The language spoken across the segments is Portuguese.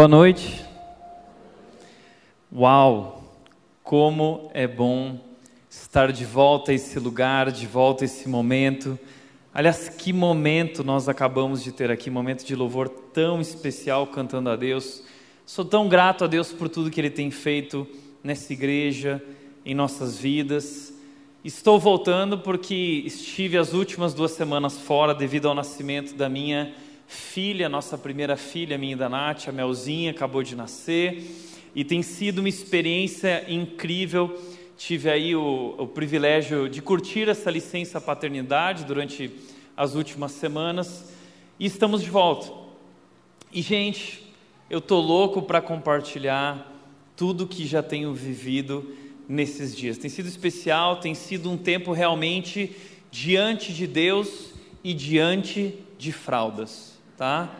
Boa noite. Uau, como é bom estar de volta a esse lugar, de volta a esse momento. Aliás, que momento nós acabamos de ter aqui, momento de louvor tão especial cantando a Deus. Sou tão grato a Deus por tudo que Ele tem feito nessa igreja, em nossas vidas. Estou voltando porque estive as últimas duas semanas fora devido ao nascimento da minha nossa primeira filha, minha da Nath, a Melzinha, acabou de nascer. E tem sido uma experiência incrível. Tive aí o, o privilégio de curtir essa licença paternidade durante as últimas semanas. E estamos de volta. E, gente, eu tô louco para compartilhar tudo que já tenho vivido nesses dias. Tem sido especial, tem sido um tempo realmente diante de Deus e diante de fraldas, tá?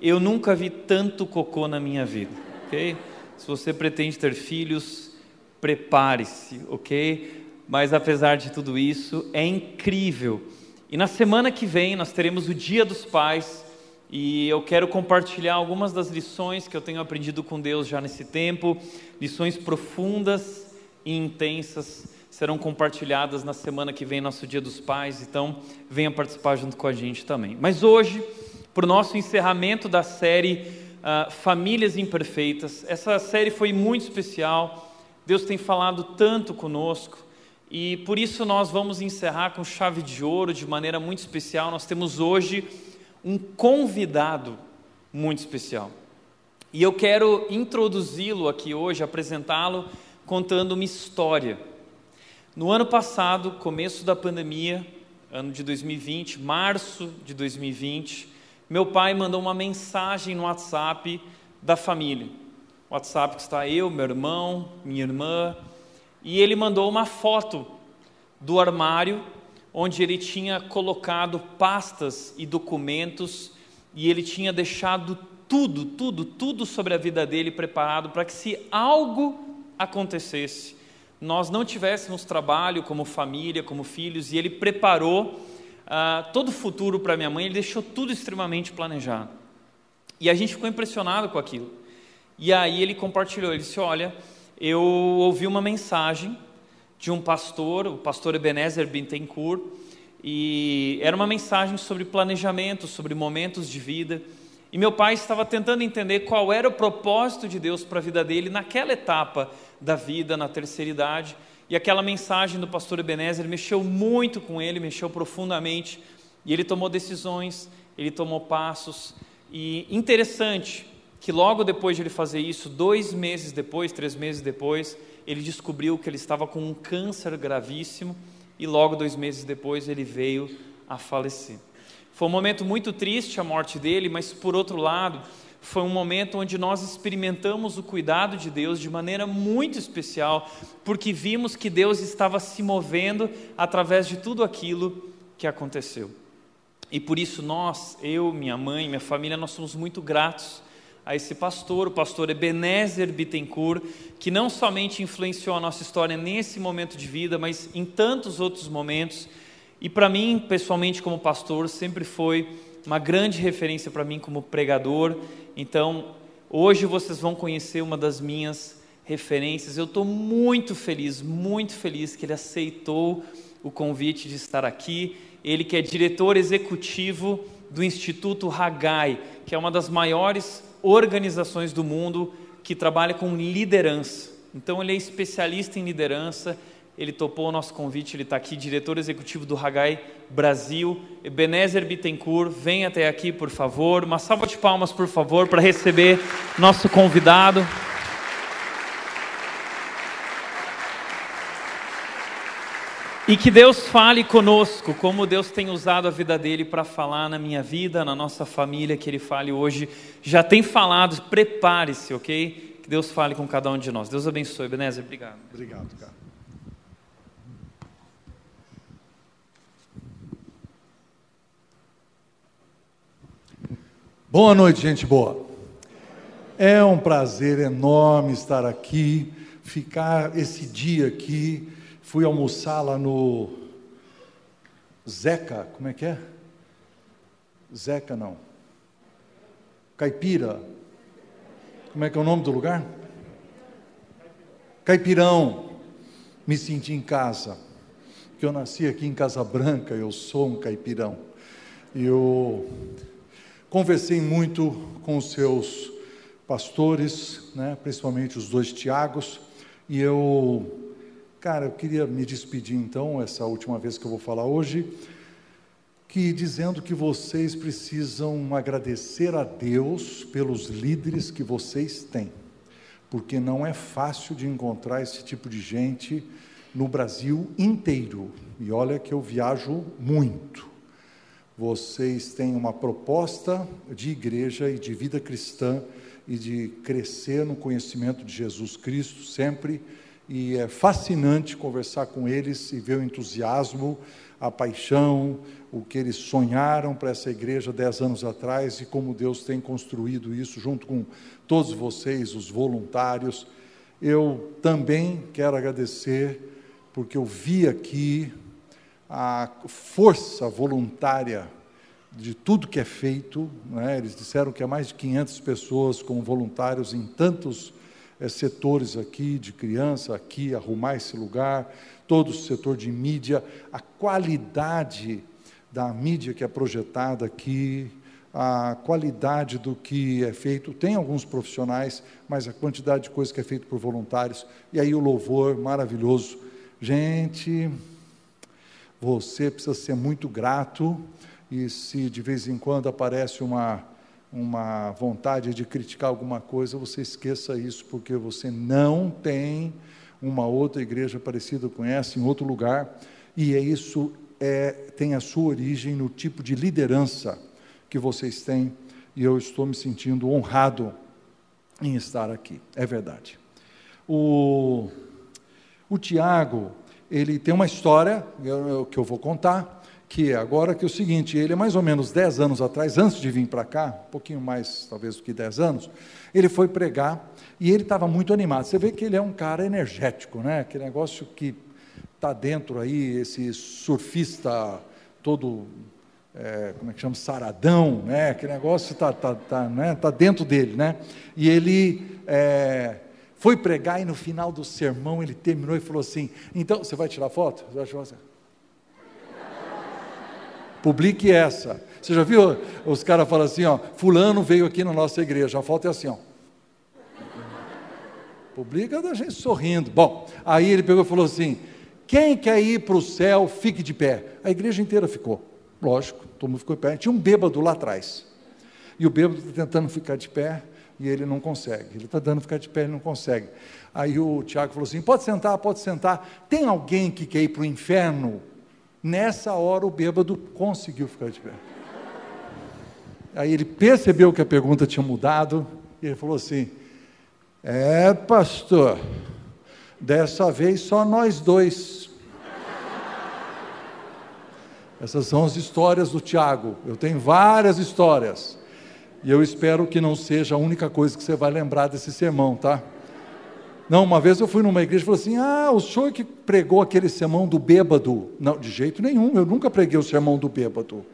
Eu nunca vi tanto cocô na minha vida, ok? Se você pretende ter filhos, prepare-se, ok? Mas apesar de tudo isso, é incrível. E na semana que vem nós teremos o Dia dos Pais e eu quero compartilhar algumas das lições que eu tenho aprendido com Deus já nesse tempo, lições profundas e intensas serão compartilhadas na semana que vem, nosso Dia dos Pais, então venha participar junto com a gente também. Mas hoje, para o nosso encerramento da série uh, Famílias Imperfeitas, essa série foi muito especial, Deus tem falado tanto conosco, e por isso nós vamos encerrar com chave de ouro, de maneira muito especial. Nós temos hoje um convidado muito especial. E eu quero introduzi-lo aqui hoje, apresentá-lo, contando uma história. No ano passado, começo da pandemia, ano de 2020, março de 2020, meu pai mandou uma mensagem no WhatsApp da família. WhatsApp que está eu, meu irmão, minha irmã, e ele mandou uma foto do armário onde ele tinha colocado pastas e documentos e ele tinha deixado tudo, tudo, tudo sobre a vida dele preparado para que se algo acontecesse, nós não tivéssemos trabalho como família, como filhos, e ele preparou uh, todo o futuro para minha mãe, ele deixou tudo extremamente planejado. E a gente ficou impressionado com aquilo. E aí ele compartilhou, ele disse: Olha, eu ouvi uma mensagem de um pastor, o pastor Ebenezer Bintencourt, e era uma mensagem sobre planejamento, sobre momentos de vida. E meu pai estava tentando entender qual era o propósito de Deus para a vida dele naquela etapa da vida, na terceira idade. E aquela mensagem do pastor Ebenezer mexeu muito com ele, mexeu profundamente. E ele tomou decisões, ele tomou passos. E interessante que logo depois de ele fazer isso, dois meses depois, três meses depois, ele descobriu que ele estava com um câncer gravíssimo e logo dois meses depois ele veio a falecer. Foi um momento muito triste a morte dele, mas por outro lado, foi um momento onde nós experimentamos o cuidado de Deus de maneira muito especial, porque vimos que Deus estava se movendo através de tudo aquilo que aconteceu. E por isso nós, eu, minha mãe, minha família, nós somos muito gratos a esse pastor, o pastor Ebenezer Bittencourt, que não somente influenciou a nossa história nesse momento de vida, mas em tantos outros momentos. E para mim, pessoalmente, como pastor, sempre foi uma grande referência para mim como pregador. Então, hoje vocês vão conhecer uma das minhas referências. Eu estou muito feliz, muito feliz que ele aceitou o convite de estar aqui. Ele que é diretor executivo do Instituto Hagai, que é uma das maiores organizações do mundo que trabalha com liderança. Então ele é especialista em liderança. Ele topou o nosso convite, ele está aqui, diretor executivo do Hagai Brasil, Ebenezer Bittencourt, vem até aqui, por favor. Uma salva de palmas, por favor, para receber nosso convidado. E que Deus fale conosco, como Deus tem usado a vida dele para falar na minha vida, na nossa família, que ele fale hoje. Já tem falado, prepare-se, ok? Que Deus fale com cada um de nós. Deus abençoe, Benézer. Obrigado. Obrigado, cara. Boa noite, gente boa. É um prazer enorme estar aqui, ficar esse dia aqui Fui almoçar lá no Zeca, como é que é? Zeca não. Caipira. Como é que é o nome do lugar? Caipirão. Me senti em casa. Porque eu nasci aqui em Casa Branca, eu sou um caipirão. E eu conversei muito com os seus pastores, né, principalmente os dois Tiagos, e eu, cara, eu queria me despedir então, essa última vez que eu vou falar hoje, que dizendo que vocês precisam agradecer a Deus pelos líderes que vocês têm, porque não é fácil de encontrar esse tipo de gente no Brasil inteiro. E olha que eu viajo muito. Vocês têm uma proposta de igreja e de vida cristã e de crescer no conhecimento de Jesus Cristo sempre. E é fascinante conversar com eles e ver o entusiasmo, a paixão, o que eles sonharam para essa igreja dez anos atrás e como Deus tem construído isso junto com todos vocês, os voluntários. Eu também quero agradecer, porque eu vi aqui a força voluntária de tudo que é feito. Né? Eles disseram que há mais de 500 pessoas como voluntários em tantos é, setores aqui, de criança, aqui, arrumar esse lugar, todo o setor de mídia, a qualidade da mídia que é projetada aqui, a qualidade do que é feito. Tem alguns profissionais, mas a quantidade de coisa que é feito por voluntários. E aí o louvor maravilhoso. Gente, você precisa ser muito grato e se de vez em quando aparece uma, uma vontade de criticar alguma coisa, você esqueça isso, porque você não tem uma outra igreja parecida com essa em outro lugar, e é isso é, tem a sua origem no tipo de liderança que vocês têm, e eu estou me sentindo honrado em estar aqui, é verdade. O, o Tiago, ele tem uma história que eu vou contar, que é agora que é o seguinte, ele é mais ou menos 10 anos atrás, antes de vir para cá, um pouquinho mais talvez do que 10 anos, ele foi pregar e ele estava muito animado. Você vê que ele é um cara energético, né? Aquele negócio que está dentro aí, esse surfista todo, é, como é que chama, saradão, né? Aquele negócio está tá, tá, né? tá dentro dele, né? E ele é, foi pregar e no final do sermão ele terminou e falou assim, então, você vai tirar foto? Você vai tirar foto? Publique essa. Você já viu? Os caras falam assim, ó, fulano veio aqui na nossa igreja. A foto é assim, ó. Publica da gente sorrindo. Bom, aí ele pegou e falou assim: quem quer ir para o céu, fique de pé. A igreja inteira ficou. Lógico, todo mundo ficou de pé. Tinha um bêbado lá atrás. E o bêbado está tentando ficar de pé e ele não consegue. Ele está dando ficar de pé, ele não consegue. Aí o Tiago falou assim: pode sentar, pode sentar. Tem alguém que quer ir para o inferno? Nessa hora o bêbado conseguiu ficar de pé. Aí ele percebeu que a pergunta tinha mudado e ele falou assim: É, pastor, dessa vez só nós dois. Essas são as histórias do Tiago. Eu tenho várias histórias. E eu espero que não seja a única coisa que você vai lembrar desse sermão, tá? Não, uma vez eu fui numa igreja e falei assim: ah, o senhor que pregou aquele sermão do bêbado. Não, de jeito nenhum, eu nunca preguei o sermão do bêbado.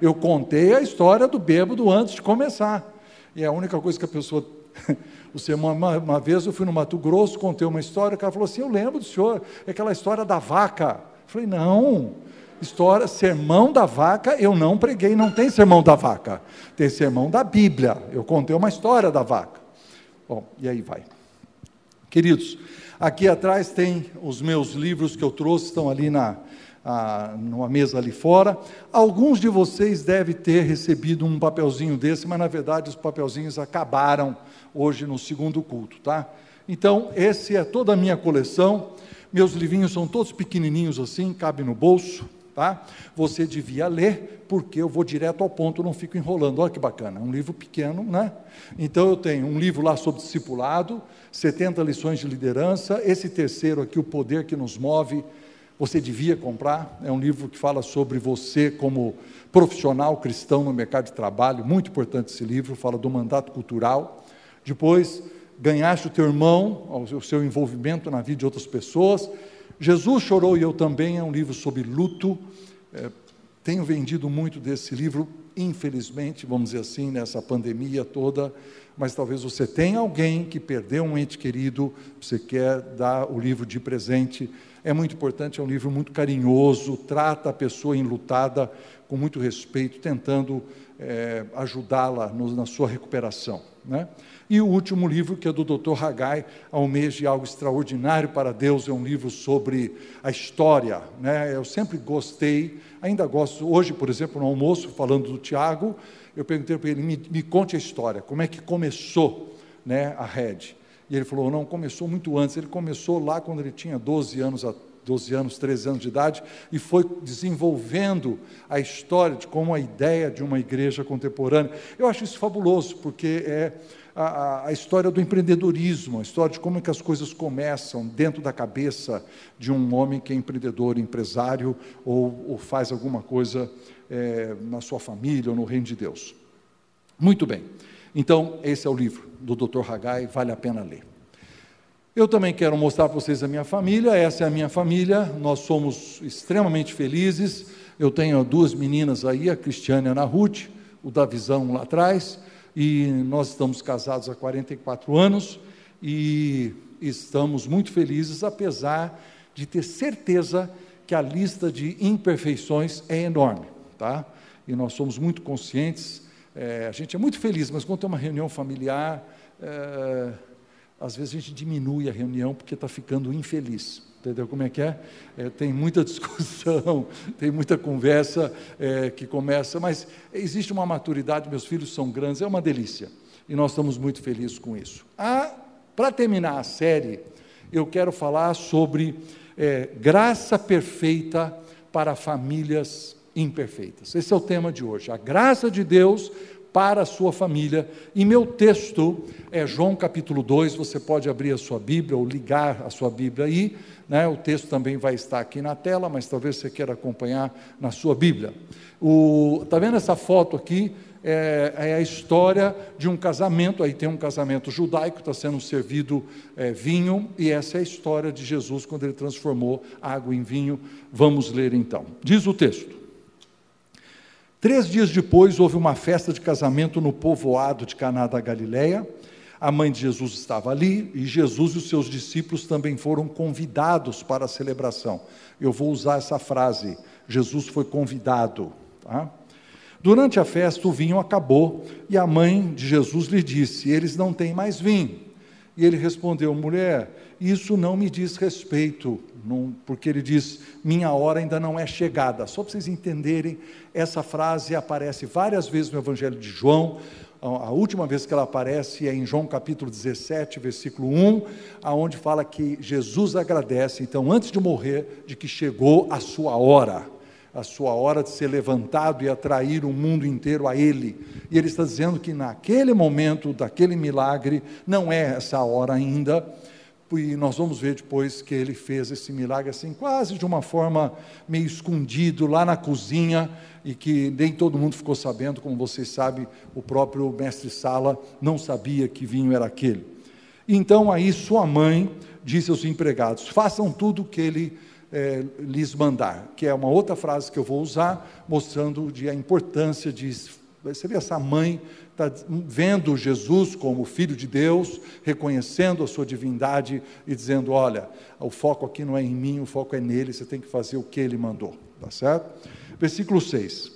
Eu contei a história do bêbado antes de começar. E a única coisa que a pessoa. o sermão, uma, uma vez eu fui no Mato Grosso, contei uma história, o cara falou assim: eu lembro do senhor, é aquela história da vaca. Eu falei: não, história, sermão da vaca, eu não preguei, não tem sermão da vaca, tem sermão da Bíblia. Eu contei uma história da vaca. Bom, e aí vai. Queridos, aqui atrás tem os meus livros que eu trouxe, estão ali na, numa mesa ali fora. Alguns de vocês devem ter recebido um papelzinho desse, mas na verdade os papelzinhos acabaram hoje no segundo culto, tá? Então, esse é toda a minha coleção. Meus livrinhos são todos pequenininhos assim, cabem no bolso tá? Você devia ler, porque eu vou direto ao ponto, não fico enrolando. Olha que bacana, um livro pequeno, né? Então eu tenho um livro lá sobre discipulado, 70 lições de liderança, esse terceiro aqui, O Poder que nos move, você devia comprar. É um livro que fala sobre você como profissional cristão no mercado de trabalho, muito importante esse livro, fala do mandato cultural. Depois, ganhaste o teu irmão, o seu envolvimento na vida de outras pessoas. Jesus Chorou e Eu Também é um livro sobre luto. É, tenho vendido muito desse livro infelizmente, vamos dizer assim, nessa pandemia toda, mas talvez você tenha alguém que perdeu um ente querido, você quer dar o livro de presente. É muito importante, é um livro muito carinhoso, trata a pessoa enlutada com muito respeito, tentando é, ajudá-la na sua recuperação. Né? E o último livro, que é do Dr. Haggai, Ao Mês de Algo Extraordinário para Deus, é um livro sobre a história. Né? Eu sempre gostei, ainda gosto, hoje, por exemplo, no almoço, falando do Tiago, eu perguntei para ele, me, me, conte a história, como é que começou né, a Red? E ele falou, não, começou muito antes, ele começou lá quando ele tinha 12 anos, 12 anos, 13 anos de idade, e foi desenvolvendo a história de como a ideia de uma igreja contemporânea. Eu acho isso fabuloso, porque é a, a, história do empreendedorismo, a história de como é que as coisas começam dentro da cabeça de um homem que é empreendedor, empresário, ou, ou faz alguma coisa é, na sua família ou no reino de Deus. Muito bem. Então, esse é o livro do Dr. Haggai, vale a pena ler. Eu também quero mostrar para vocês a minha família, essa é a minha família, nós somos extremamente felizes. Eu tenho duas meninas aí, a Cristiane e a Ana Ruth, o Davizão lá atrás, e nós estamos casados há 44 anos e estamos muito felizes, apesar de ter certeza que a lista de imperfeições é enorme, tá? E nós somos muito conscientes, é, a gente é muito feliz, mas quando tem uma reunião familiar, é, às vezes a gente diminui a reunião porque está ficando infeliz. Entendeu como é que é? é tem muita discussão, tem muita conversa é, que começa, mas existe uma maturidade, meus filhos são grandes, é uma delícia. E nós estamos muito felizes com isso. Ah, Para terminar a série, eu quero falar sobre é, graça perfeita para famílias imperfeitas. Esse é o tema de hoje. A graça de Deus para a sua família. E meu texto é João capítulo 2, você pode abrir a sua Bíblia ou ligar a sua Bíblia aí, né? o texto também vai estar aqui na tela, mas talvez você queira acompanhar na sua Bíblia. Está vendo essa foto aqui? É, é, a história de um casamento, aí tem um casamento judaico, está sendo servido é, vinho, e essa é a história de Jesus quando ele transformou água em vinho. Vamos ler então. Diz o texto. Três dias depois, houve uma festa de casamento no povoado de Caná da Galileia. A mãe de Jesus estava ali e Jesus e os seus discípulos também foram convidados para a celebração. Eu vou usar essa frase: Jesus foi convidado. Tá? Durante a festa, o vinho acabou e a mãe de Jesus lhe disse: Eles não têm mais vinho. E ele respondeu: Mulher, isso não me diz respeito, porque ele diz: Minha hora ainda não é chegada. Só para vocês entenderem, essa frase aparece várias vezes no Evangelho de João. A última vez que ela aparece é em João capítulo 17, versículo 1, aonde fala que Jesus agradece, então, antes de morrer, de que chegou a sua hora a sua hora de ser levantado e atrair o mundo inteiro a Ele. E Ele está dizendo que naquele momento, daquele milagre, não é essa hora ainda. E nós vamos ver depois que ele fez esse milagre assim, quase de uma forma meio escondido, lá na cozinha, e que nem todo mundo ficou sabendo, como vocês sabem, o próprio mestre Sala não sabia que vinho era aquele. Então aí sua mãe disse aos empregados: façam tudo o que ele é, lhes mandar, que é uma outra frase que eu vou usar, mostrando de a importância de. Você vê essa mãe está vendo Jesus como filho de Deus, reconhecendo a sua divindade e dizendo: olha, o foco aqui não é em mim, o foco é nele, você tem que fazer o que ele mandou. Tá certo? Versículo 6.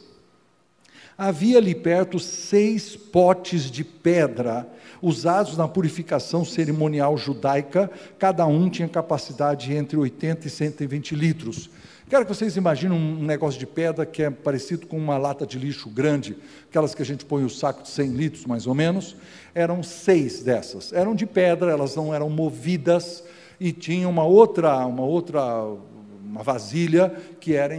Havia ali perto seis potes de pedra usados na purificação cerimonial judaica, cada um tinha capacidade entre 80 e 120 litros. Quero que vocês imaginem um negócio de pedra que é parecido com uma lata de lixo grande, aquelas que a gente põe o saco de 100 litros, mais ou menos. Eram seis dessas. Eram de pedra, elas não eram movidas e tinha uma outra, uma outra uma vasilha que era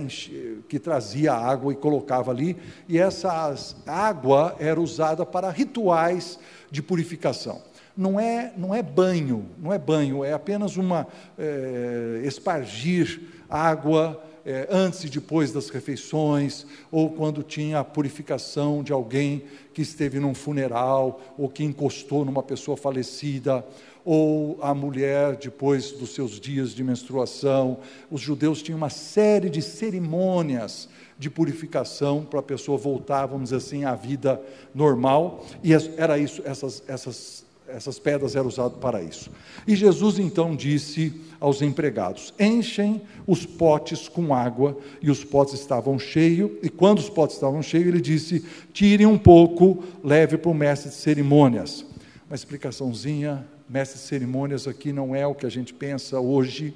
que trazia água e colocava ali, e essa água era usada para rituais de purificação. Não é, não é banho, não é banho, é apenas uma é, espargir água é, antes e depois das refeições, ou quando tinha a purificação de alguém que esteve num funeral, ou que encostou numa pessoa falecida, ou a mulher depois dos seus dias de menstruação. Os judeus tinham uma série de cerimônias de purificação para a pessoa voltar, vamos dizer assim, à vida normal, e era isso, essas, essas essas pedras eram usadas para isso. E Jesus então disse aos empregados: Enchem os potes com água, e os potes estavam cheios, e quando os potes estavam cheios, ele disse: Tirem um pouco, leve para o mestre de cerimônias. Uma explicaçãozinha: mestre de cerimônias aqui não é o que a gente pensa hoje.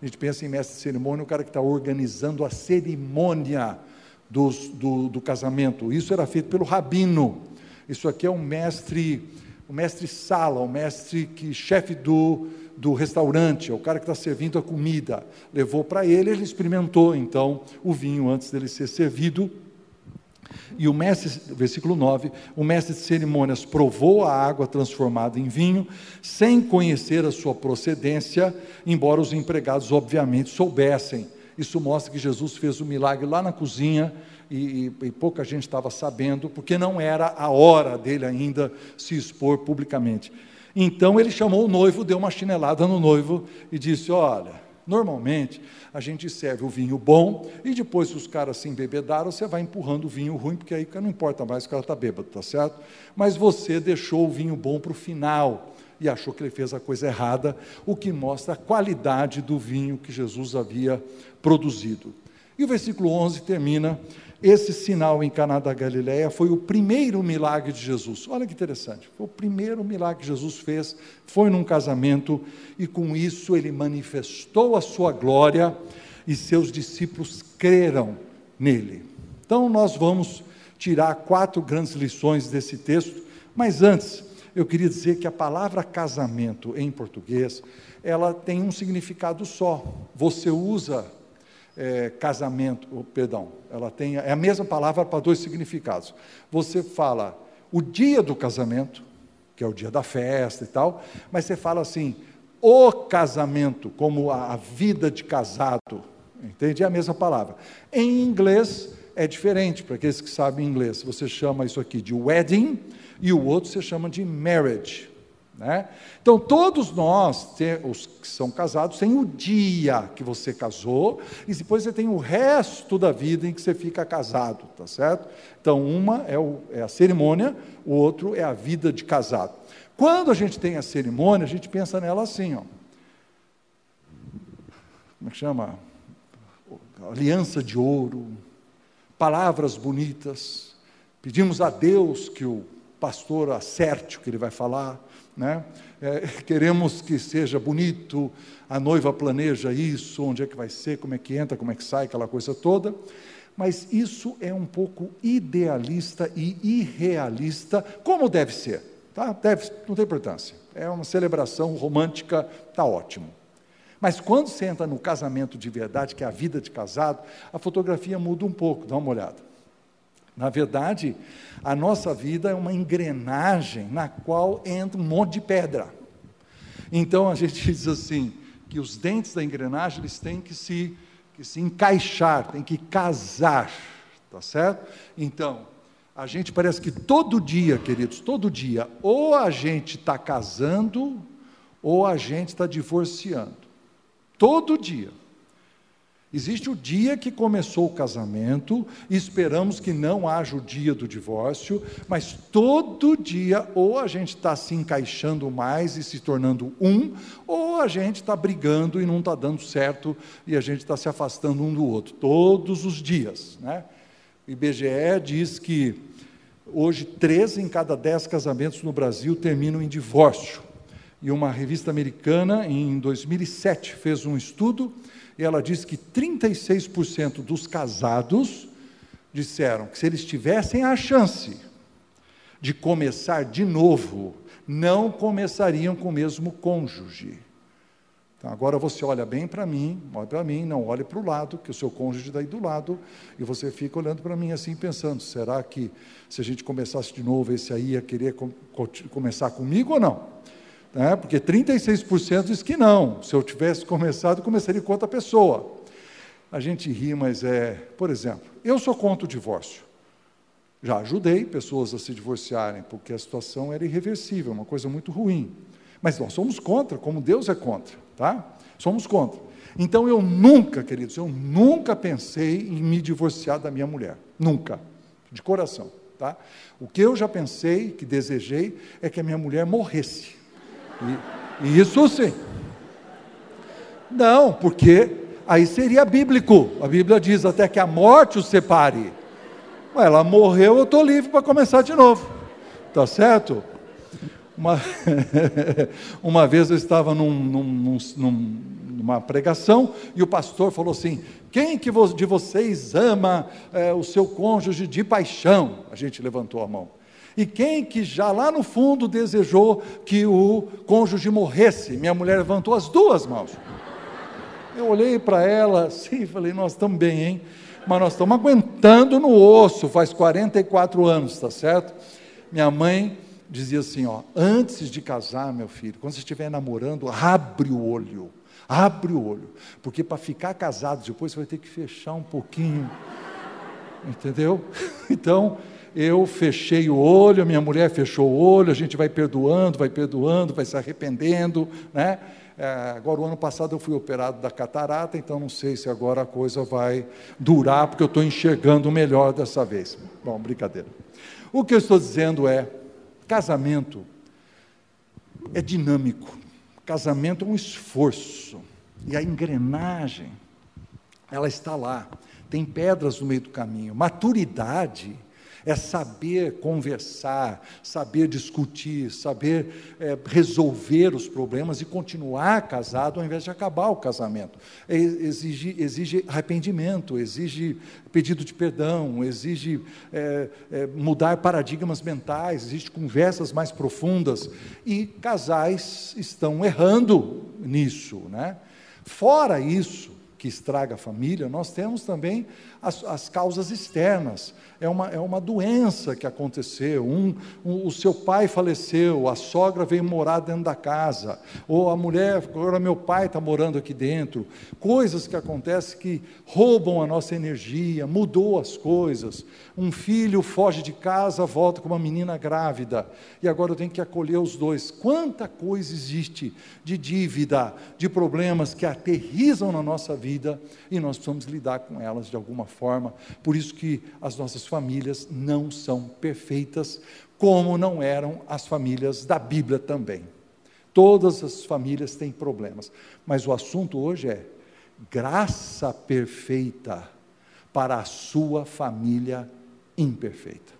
A gente pensa em mestre de cerimônia, o cara que está organizando a cerimônia dos, do, do casamento. Isso era feito pelo rabino. Isso aqui é um mestre o mestre sala, o mestre que chefe do, do restaurante, é o cara que está servindo a comida, levou para ele, ele experimentou então o vinho antes dele ser servido. E o mestre, versículo 9, o mestre de cerimônias provou a água transformada em vinho, sem conhecer a sua procedência, embora os empregados obviamente soubessem. Isso mostra que Jesus fez o milagre lá na cozinha, e, e, pouca gente estava sabendo, porque não era a hora dele ainda se expor publicamente. Então ele chamou o noivo, deu uma chinelada no noivo e disse: Olha, normalmente a gente serve o vinho bom e depois, se os caras se embebedaram, você vai empurrando o vinho ruim, porque aí não importa mais, o cara está bêbado, tá certo? Mas você deixou o vinho bom para o final e achou que ele fez a coisa errada, o que mostra a qualidade do vinho que Jesus havia produzido. E o versículo 11 termina esse sinal em Caná da Galileia foi o primeiro milagre de Jesus. Olha que interessante. Foi o primeiro milagre que Jesus fez, foi num casamento e com isso ele manifestou a sua glória e seus discípulos creram nele. Então nós vamos tirar quatro grandes lições desse texto, mas antes eu queria dizer que a palavra casamento em português, ela tem um significado só. Você usa é, casamento, oh, perdão, ela tem é a mesma palavra para dois significados. Você fala o dia do casamento, que é o dia da festa e tal, mas você fala assim, o casamento, como a, a vida de casado, entende? É a mesma palavra. Em inglês é diferente, para aqueles que sabem inglês, você chama isso aqui de wedding e o outro você chama de marriage. Né? Então, todos nós, os que são casados, têm o dia que você casou, e depois você tem o resto da vida em que você fica casado, tá certo? Então, uma é, o, é a cerimônia, o outro é a vida de casado. Quando a gente tem a cerimônia, a gente pensa nela assim, ó. Como é que chama? Aliança de ouro, palavras bonitas. Pedimos a Deus que o pastor acerte o que ele vai falar né? É, queremos que seja bonito, a noiva planeja isso, onde é que vai ser, como é que entra, como é que sai, aquela coisa toda. Mas isso é um pouco idealista e irrealista, como deve ser. Tá? Deve, não tem importância. É uma celebração romântica, está ótimo. Mas quando você entra no casamento de verdade, que é a vida de casado, a fotografia muda um pouco, dá uma olhada. Na verdade, a nossa vida é uma engrenagem na qual entra um monte de pedra. Então a gente diz assim, que os dentes da engrenagem eles têm que se, que se encaixar, têm que casar, tá certo? Então, a gente parece que todo dia, queridos, todo dia, ou a gente está casando, ou a gente está divorciando. Todo dia. Existe o dia que começou o casamento, esperamos que não haja o dia do divórcio, mas todo dia ou a gente está se encaixando mais e se tornando um, ou a gente está brigando e não está dando certo e a gente está se afastando um do outro, todos os dias. Né? O IBGE diz que hoje três em cada dez casamentos no Brasil terminam em divórcio. E uma revista americana, em 2007, fez um estudo e ela diz que 36% dos casados disseram que se eles tivessem a chance de começar de novo, não começariam com o mesmo cônjuge. Então, agora você olha bem para mim, olha para mim, não olhe para o lado, que o seu cônjuge está aí do lado, e você fica olhando para mim assim, pensando: será que se a gente começasse de novo, esse aí ia querer com, começar comigo ou não? Né? porque 36% diz que não. Se eu tivesse começado, começaria com outra pessoa. A gente ri, mas é, por exemplo, eu sou contra o divórcio. Já ajudei pessoas a se divorciarem, porque a situação era irreversível, uma coisa muito ruim. Mas nós somos contra, como Deus é contra, tá? Somos contra. Então eu nunca, queridos, eu nunca pensei em me divorciar da minha mulher. Nunca. De coração, tá? O que eu já pensei, que desejei, é que a minha mulher morresse. Isso sim. Não, porque aí seria bíblico. A Bíblia diz até que a morte o separe. Ué, ela morreu, eu estou livre para começar de novo. Tá certo? Uma, uma vez eu estava num, num, num, numa pregação e o pastor falou assim: Quem que de vocês ama é, o seu cônjuge de paixão? A gente levantou a mão. E quem que já lá no fundo desejou que o cônjuge morresse? Minha mulher levantou as duas mãos. Eu olhei para ela assim e falei: Nós estamos bem, hein? Mas nós estamos aguentando no osso, faz 44 anos, tá certo? Minha mãe dizia assim: ó, antes de casar, meu filho, quando você estiver namorando, abre o olho, abre o olho, porque para ficar casado depois você vai ter que fechar um pouquinho, entendeu? Então, eu fechei o olho, minha mulher fechou o olho, a gente vai perdoando, vai perdoando, vai se arrependendo, né? É, agora, o ano passado eu fui operado da catarata, então não sei se agora a coisa vai durar, porque eu estou enxergando melhor dessa vez. Bom, brincadeira. O que eu estou dizendo é: casamento é dinâmico, casamento é um esforço, e a engrenagem, ela está lá, tem pedras no meio do caminho. Maturidade é saber conversar, saber discutir, saber é, resolver os problemas e continuar casado ao invés de acabar o casamento. É, exige, exige arrependimento, exige pedido de perdão, exige é, é, mudar paradigmas mentais, exige conversas mais profundas. E casais estão errando nisso. Né? Fora isso, que estraga a família, nós temos também as, as causas externas é uma, é uma doença que aconteceu. Um, um, o seu pai faleceu, a sogra veio morar dentro da casa, ou a mulher, agora meu pai está morando aqui dentro. Coisas que acontecem que roubam a nossa energia, mudou as coisas. Um filho foge de casa, volta com uma menina grávida, e agora eu tenho que acolher os dois. Quanta coisa existe de dívida, de problemas que aterrizam na nossa vida e nós precisamos lidar com elas de alguma forma. Por isso que as nossas famílias não são perfeitas, como não eram as famílias da Bíblia também. Todas as famílias têm problemas, mas o assunto hoje é graça perfeita para a sua família imperfeita.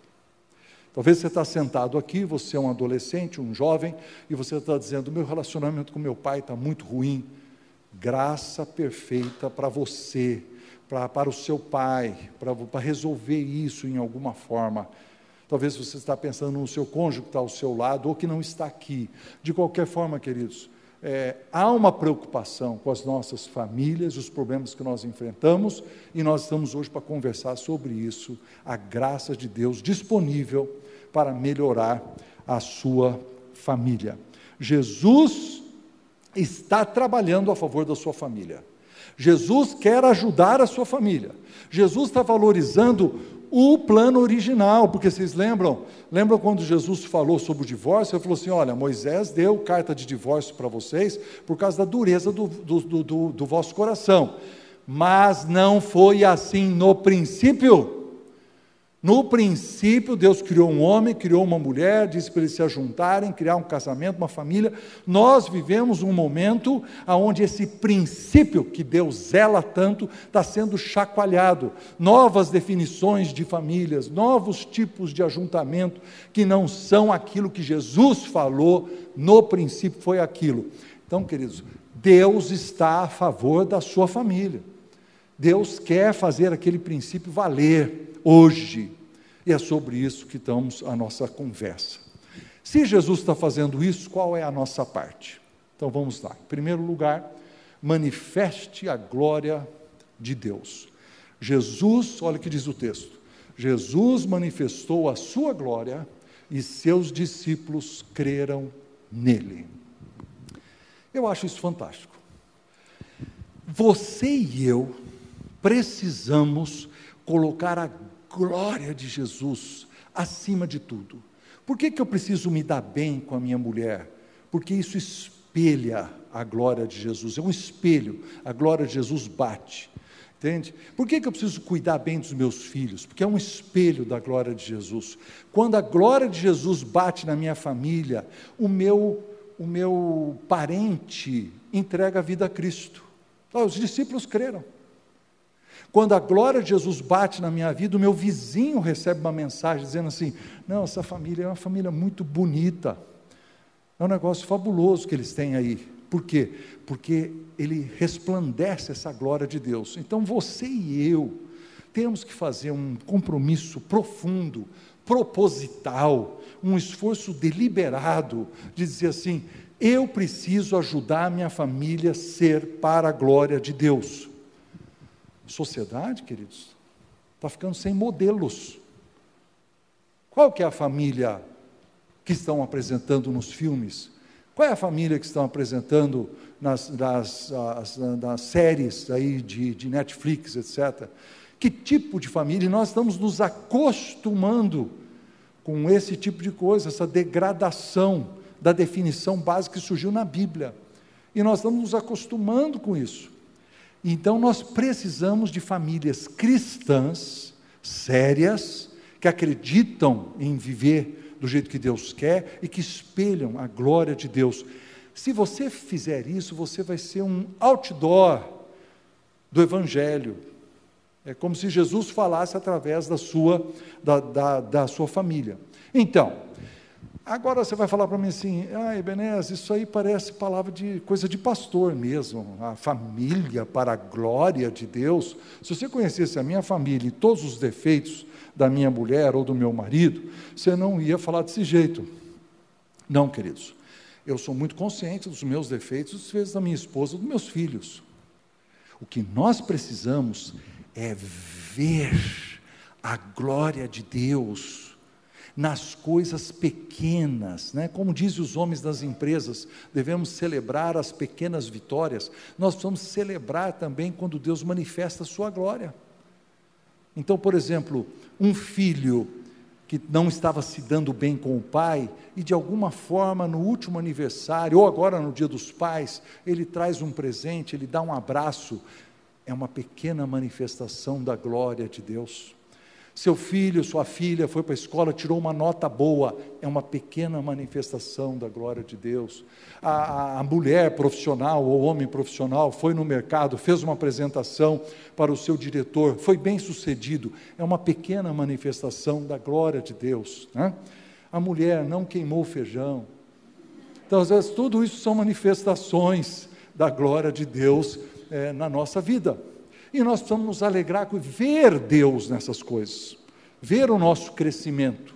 Talvez você está sentado aqui, você é um adolescente, um jovem, e você está dizendo: meu relacionamento com meu pai está muito ruim. Graça perfeita para você pra, para o seu pai, para resolver isso em alguma forma. Talvez você está pensando no seu cônjuge que está ao seu lado ou que não está aqui. De qualquer forma, queridos, é, há uma preocupação com as nossas famílias, os problemas que nós enfrentamos, e nós estamos hoje para conversar sobre isso, a graça de Deus disponível para melhorar a sua família. Jesus está trabalhando a favor da sua família. Jesus quer ajudar a sua família. Jesus está valorizando o plano original, porque vocês lembram? Lembram quando Jesus falou sobre o divórcio? Ele falou assim: olha, Moisés deu carta de divórcio para vocês por causa da dureza do, do, do, do vosso coração. Mas não foi assim no princípio. No princípio, Deus criou um homem, criou uma mulher, disse para eles se ajuntarem, criar um casamento, uma família. Nós vivemos um momento onde esse princípio que Deus zela tanto está sendo chacoalhado. Novas definições de famílias, novos tipos de ajuntamento que não são aquilo que Jesus falou no princípio foi aquilo. Então, queridos, Deus está a favor da sua família. Deus quer fazer aquele princípio valer hoje. E é sobre isso que estamos a nossa conversa. Se Jesus está fazendo isso, qual é a nossa parte? Então vamos lá. Em primeiro lugar, manifeste a glória de Deus. Jesus, olha o que diz o texto: Jesus manifestou a sua glória e seus discípulos creram nele. Eu acho isso fantástico. Você e eu precisamos colocar a glória de Jesus acima de tudo. Por que, que eu preciso me dar bem com a minha mulher? Porque isso espelha a glória de Jesus, é um espelho, a glória de Jesus bate. Entende? Por que, que eu preciso cuidar bem dos meus filhos? Porque é um espelho da glória de Jesus. Quando a glória de Jesus bate na minha família, o meu, o meu parente entrega a vida a Cristo. Os discípulos creram. Quando a glória de Jesus bate na minha vida, o meu vizinho recebe uma mensagem dizendo assim: Não, essa família é uma família muito bonita. É um negócio fabuloso que eles têm aí. Por quê? Porque ele resplandece essa glória de Deus. Então você e eu temos que fazer um compromisso profundo, proposital, um esforço deliberado de dizer assim: eu preciso ajudar a minha família a ser para a glória de Deus sociedade, queridos, está ficando sem modelos. Qual que é a família que estão apresentando nos filmes? Qual é a família que estão apresentando nas, nas, as, nas séries aí de, de Netflix, etc.? Que tipo de família? E nós estamos nos acostumando com esse tipo de coisa, essa degradação da definição básica que surgiu na Bíblia. E nós estamos nos acostumando com isso. Então nós precisamos de famílias cristãs, sérias, que acreditam em viver do jeito que Deus quer e que espelham a glória de Deus. Se você fizer isso, você vai ser um outdoor do Evangelho. É como se Jesus falasse através da sua, da, da, da sua família. Então, Agora você vai falar para mim assim, ah, Ebenez, isso aí parece palavra de coisa de pastor mesmo, a família para a glória de Deus. Se você conhecesse a minha família e todos os defeitos da minha mulher ou do meu marido, você não ia falar desse jeito. Não, queridos. Eu sou muito consciente dos meus defeitos, dos defeitos da minha esposa, dos meus filhos. O que nós precisamos é ver a glória de Deus nas coisas pequenas, né? como dizem os homens das empresas, devemos celebrar as pequenas vitórias, nós precisamos celebrar também quando Deus manifesta a sua glória. Então, por exemplo, um filho que não estava se dando bem com o pai, e de alguma forma no último aniversário, ou agora no dia dos pais, ele traz um presente, ele dá um abraço, é uma pequena manifestação da glória de Deus. Seu filho, sua filha foi para a escola, tirou uma nota boa, é uma pequena manifestação da glória de Deus. A, a, mulher profissional ou homem profissional foi no mercado, fez uma apresentação para o seu diretor, foi bem sucedido, é uma pequena manifestação da glória de Deus. Né? A mulher não queimou feijão. Então, às vezes, tudo isso são manifestações da glória de Deus é, na nossa vida. E nós precisamos nos alegrar com ver Deus nessas coisas, ver o nosso crescimento.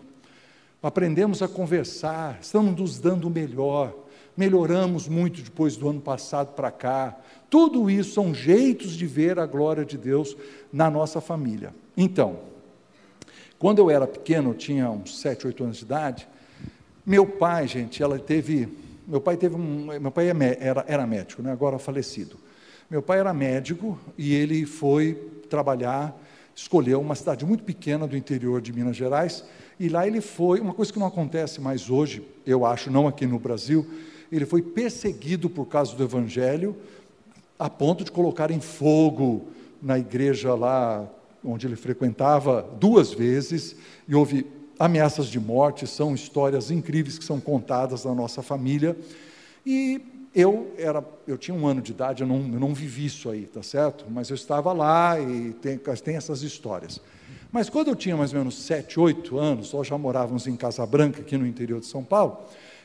Aprendemos a conversar, estamos nos dando melhor, melhoramos muito depois do ano passado para cá. Tudo isso são jeitos de ver a glória de Deus na nossa família. Então, quando eu era pequeno, eu tinha uns 7, 8 anos de idade, meu pai, gente, ela teve. Meu pai teve um. Meu pai é era, era médico, né, agora falecido. Meu pai era médico e ele foi trabalhar, escolheu uma cidade muito pequena do interior de Minas Gerais, e lá ele foi, uma coisa que não acontece mais hoje, eu acho, não aqui no Brasil, ele foi perseguido por causa do evangelho, a ponto de colocar em fogo na igreja lá onde ele frequentava duas vezes, e houve ameaças de morte, são histórias incríveis que são contadas na nossa família. E eu era, eu tinha um ano de idade, eu não, eu não vivi isso aí, tá certo? Mas eu estava lá e tem, tem essas histórias. Mas quando eu tinha mais ou menos sete, oito anos, nós já morávamos em Casa Branca, aqui no interior de São Paulo,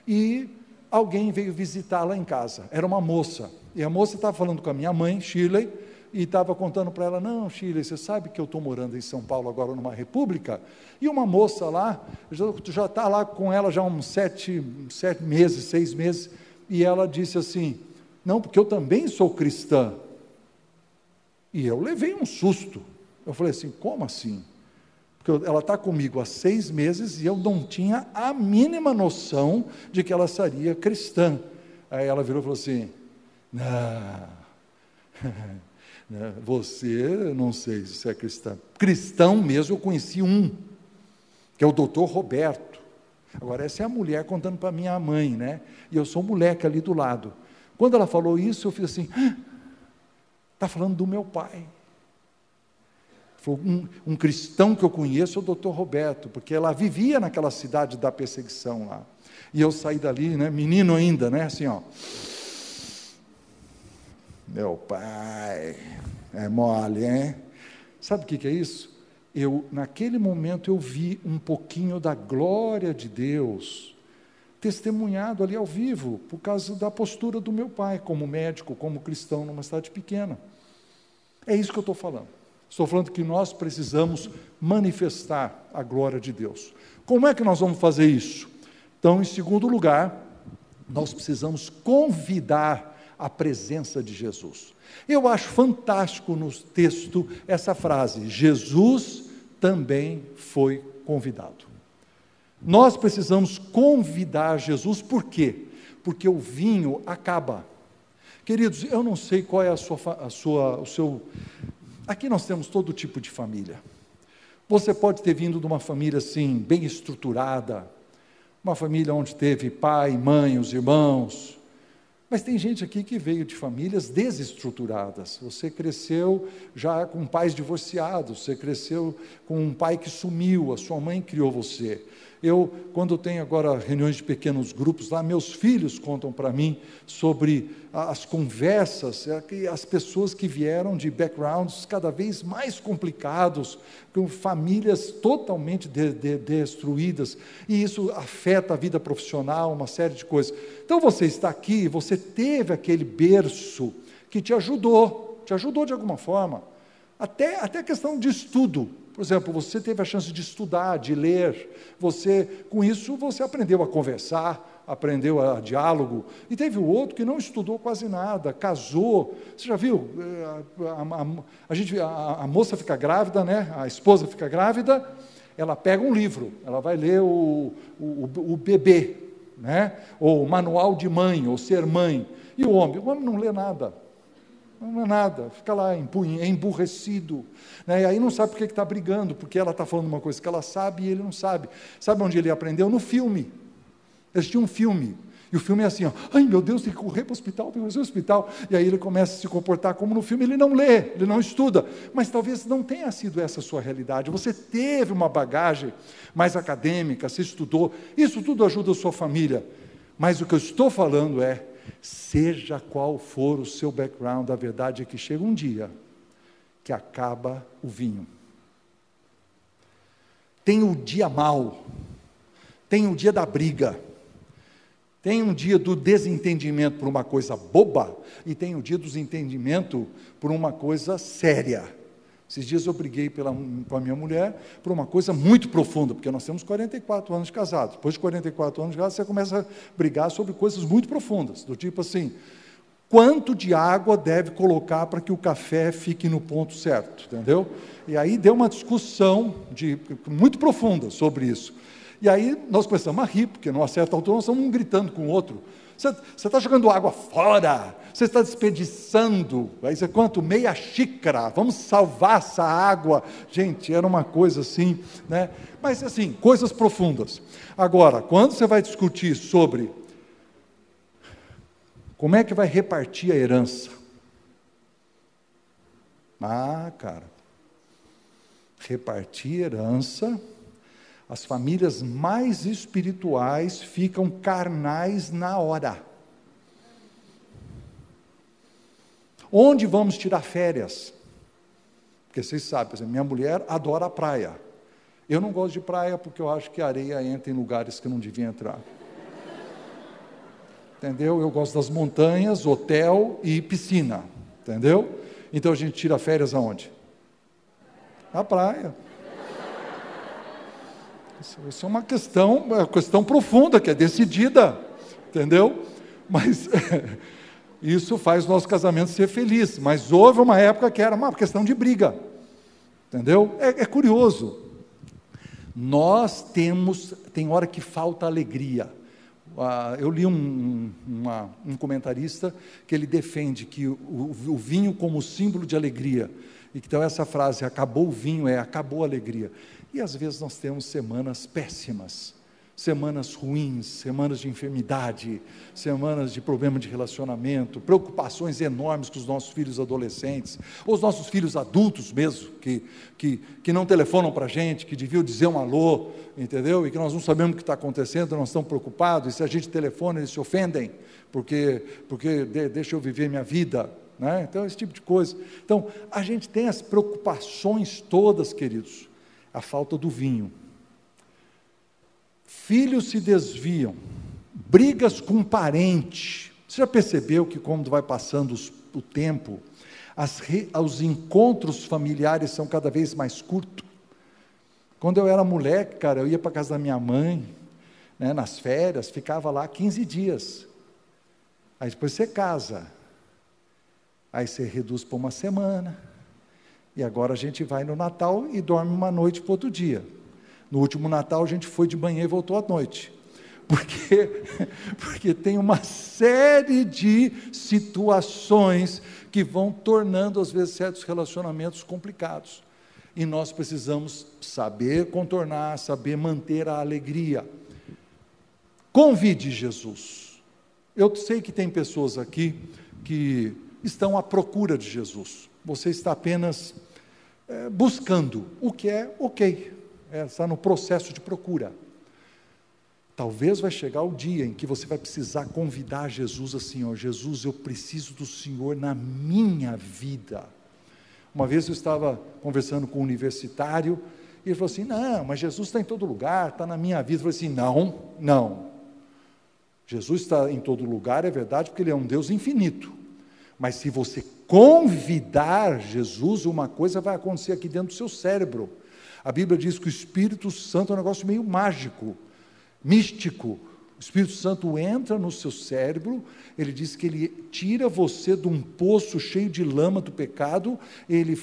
e alguém veio visitar lá em casa. Era uma moça. E a moça estava falando com a minha mãe, Shirley, e estava contando para ela: Não, Shirley, você sabe que eu estou morando em São Paulo agora numa república? E uma moça lá, já está lá com ela já uns sete, sete meses, seis meses e ela disse assim: Não, porque eu também sou cristã. E eu levei um susto. Eu falei assim: Como assim? Porque ela está comigo há seis meses e eu não tinha a mínima noção de que ela seria cristã. Aí ela virou e falou assim: Não? Você, não sei se é cristão. Cristão mesmo, eu conheci um, que é o doutor Roberto. Agora, essa é a mulher contando para minha mãe, né? E eu sou moleque ali do lado. Quando ela falou isso, eu fiz assim: está falando do meu pai. Foi um, um, cristão que eu conheço, o doutor Roberto, porque ela vivia naquela cidade da perseguição lá. E eu saí dali, né, menino ainda, né, assim, ó. Meu pai, é mole, hein? Sabe o que, que é isso? Eu, naquele momento, eu vi um pouquinho da glória de Deus testemunhado ali ao vivo, por causa da postura do meu pai, como médico, como cristão numa cidade pequena. É isso que eu estou falando. Estou falando que nós precisamos manifestar a glória de Deus. Como é que nós vamos fazer isso? Então, em segundo lugar, nós precisamos convidar a presença de Jesus. Eu acho fantástico no texto essa frase: Jesus também foi convidado. Nós precisamos convidar Jesus, por quê? Porque o vinho acaba. Queridos, eu não sei qual é a sua, a sua, o seu. Aqui nós temos todo tipo de família. Você pode ter vindo de uma família assim, bem estruturada, uma família onde teve pai, mãe, os irmãos, mas tem gente aqui que veio de famílias desestruturadas. Você cresceu já com pais divorciados, você cresceu com um pai que sumiu, a sua mãe criou você. Eu, quando tenho agora reuniões de pequenos grupos lá, meus filhos contam para mim sobre as conversas, é as pessoas que vieram de backgrounds cada vez mais complicados, com famílias totalmente de, de, destruídas, e isso afeta a vida profissional, uma série de coisas. Então você está aqui, você teve aquele berço que te ajudou, te ajudou de alguma forma, até, até a questão de estudo. Por exemplo, você teve a chance de estudar, de ler, você, com isso, você aprendeu a conversar, aprendeu a, a diálogo, e teve o outro que não estudou quase nada, casou. Você já viu? Eh, a, a, a gente, a, moça fica grávida, né? a esposa fica grávida, ela pega um livro, ela vai ler o, o, o bebê, né? ou manual de mãe, ou ser mãe. E o homem? O homem não lê nada. Não é nada, fica lá emburrecido. Né? E aí não sabe por que está brigando, porque ela está falando uma coisa que ela sabe e ele não sabe. Sabe onde ele aprendeu? No filme. Assistiu um filme. E o filme é assim, ó, ai meu Deus, tem que correr para o hospital, tem que correr para o hospital. E aí ele começa a se comportar como no filme, ele não lê, ele não estuda. Mas talvez não tenha sido essa a sua realidade. Você teve uma bagagem mais acadêmica, você estudou, isso tudo ajuda a sua família. Mas o que eu estou falando é, Seja qual for o seu background, a verdade é que chega um dia que acaba o vinho. Tem o dia mau, tem o dia da briga, tem um dia do desentendimento por uma coisa boba e tem o dia do desentendimento por uma coisa séria. Esses dias eu briguei pela, com a minha mulher por uma coisa muito profunda, porque nós temos 44 anos de casados. Depois de 44 anos de casados, você começa a brigar sobre coisas muito profundas, do tipo assim: quanto de água deve colocar para que o café fique no ponto certo, entendeu? E aí deu uma discussão de, muito profunda sobre isso. E aí nós começamos a rir, porque numa certa altura nós estamos um gritando com o outro. Você está jogando água fora, você está desperdiçando. Aí você quanto? Meia xícara, vamos salvar essa água. Gente, era uma coisa assim, né? Mas assim, coisas profundas. Agora, quando você vai discutir sobre como é que vai repartir a herança? Ah, cara, repartir herança as famílias mais espirituais ficam carnais na hora. Onde vamos tirar férias? Porque vocês sabem, minha mulher adora a praia. Eu não gosto de praia porque eu acho que a areia entra em lugares que não devia entrar. Entendeu? Eu gosto das montanhas, hotel e piscina. Entendeu? Então a gente tira férias aonde? Na praia. Isso é uma questão, uma questão profunda, que é decidida, entendeu? Mas isso faz o nosso casamento ser feliz. Mas houve uma época que era uma questão de briga, entendeu? É, é curioso. Nós temos, tem hora que falta alegria. Uh, eu li um, uma, um, comentarista que ele defende que o, o, vinho como símbolo de alegria. Então essa frase, acabou o vinho, é acabou a alegria. E às vezes nós temos semanas péssimas semanas ruins, semanas de enfermidade, semanas de problema de relacionamento, preocupações enormes com os nossos filhos adolescentes, ou os nossos filhos adultos mesmo, que, que, que não telefonam para a gente, que deviam dizer um alô, entendeu? E que nós não sabemos o que está acontecendo, nós estamos preocupados, e se a gente telefona, eles se ofendem, porque, porque de, deixa eu viver minha vida, né? Então, esse tipo de coisa. Então, a gente tem as preocupações todas, queridos, a falta do vinho filhos se desviam, brigas com parente. Você já percebeu que, quando vai passando os, o tempo, as, os encontros familiares são cada vez mais curtos? Quando eu era moleque, cara, eu ia para casa da minha mãe, né, nas férias, ficava lá 15 dias. Aí depois você casa. Aí você reduz para uma semana. E agora a gente vai no Natal e dorme uma noite para outro dia. No último Natal a gente foi de manhã e voltou à noite. Porque, porque tem uma série de situações que vão tornando, às vezes, certos relacionamentos complicados. E nós precisamos saber contornar, saber manter a alegria. Convide Jesus. Eu sei que tem pessoas aqui que estão à procura de Jesus. Você está apenas é, buscando, o que é ok é, está no processo de procura. Talvez vai chegar o dia em que você vai precisar convidar Jesus assim, ó, Jesus, eu preciso do Senhor na minha vida. Uma vez eu estava conversando com um universitário e ele falou assim: Não, mas Jesus está em todo lugar, está na minha vida. Eu falei assim: Não, não. Jesus está em todo lugar, é verdade, porque Ele é um Deus infinito. Mas se você convidar Jesus, uma coisa vai acontecer aqui dentro do seu cérebro. A Bíblia diz que o Espírito Santo é um negócio meio mágico, místico. O Espírito Santo entra no seu cérebro, ele diz que ele tira você de um poço cheio de lama do pecado, ele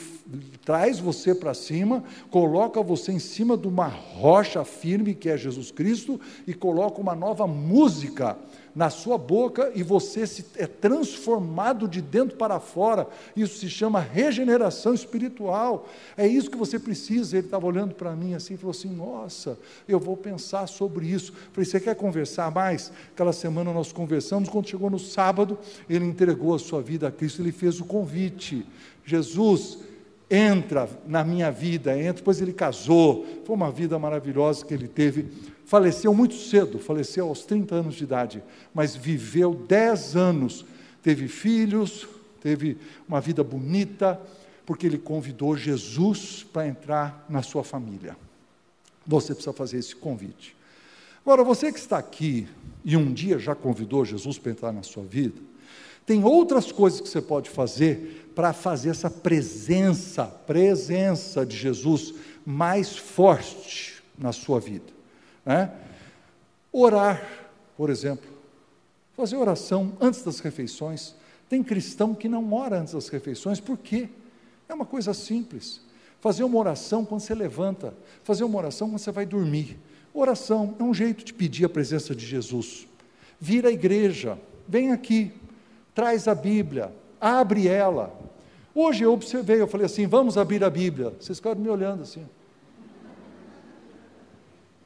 traz você para cima, coloca você em cima de uma rocha firme que é Jesus Cristo e coloca uma nova música na sua boca e você se, é transformado de dentro para fora. Isso se chama regeneração espiritual. É isso que você precisa. Ele estava olhando para mim assim e falou assim: Nossa, eu vou pensar sobre isso. falei: Você quer conversar mais? Aquela semana nós conversamos. Quando chegou no sábado, ele entregou a sua vida a Cristo. Ele fez o convite: Jesus, entra na minha vida, entra. Depois ele casou, foi uma vida maravilhosa que ele teve faleceu muito cedo, faleceu aos 30 anos de idade, mas viveu 10 anos, teve filhos, teve uma vida bonita, porque ele convidou Jesus para entrar na sua família. Você precisa fazer esse convite. Agora, você que está aqui e um dia já convidou Jesus para entrar na sua vida, tem outras coisas que você pode fazer para fazer essa presença, presença de Jesus mais forte na sua vida. Né? Orar, por exemplo, fazer oração antes das refeições. Tem cristão que não ora antes das refeições, por quê? É uma coisa simples. Fazer uma oração quando você levanta, fazer uma oração quando você vai dormir. Oração é um jeito de pedir a presença de Jesus. Vir à igreja, vem aqui, traz a Bíblia, abre ela. Hoje eu observei, eu falei assim: vamos abrir a Bíblia. Vocês ficaram me olhando assim.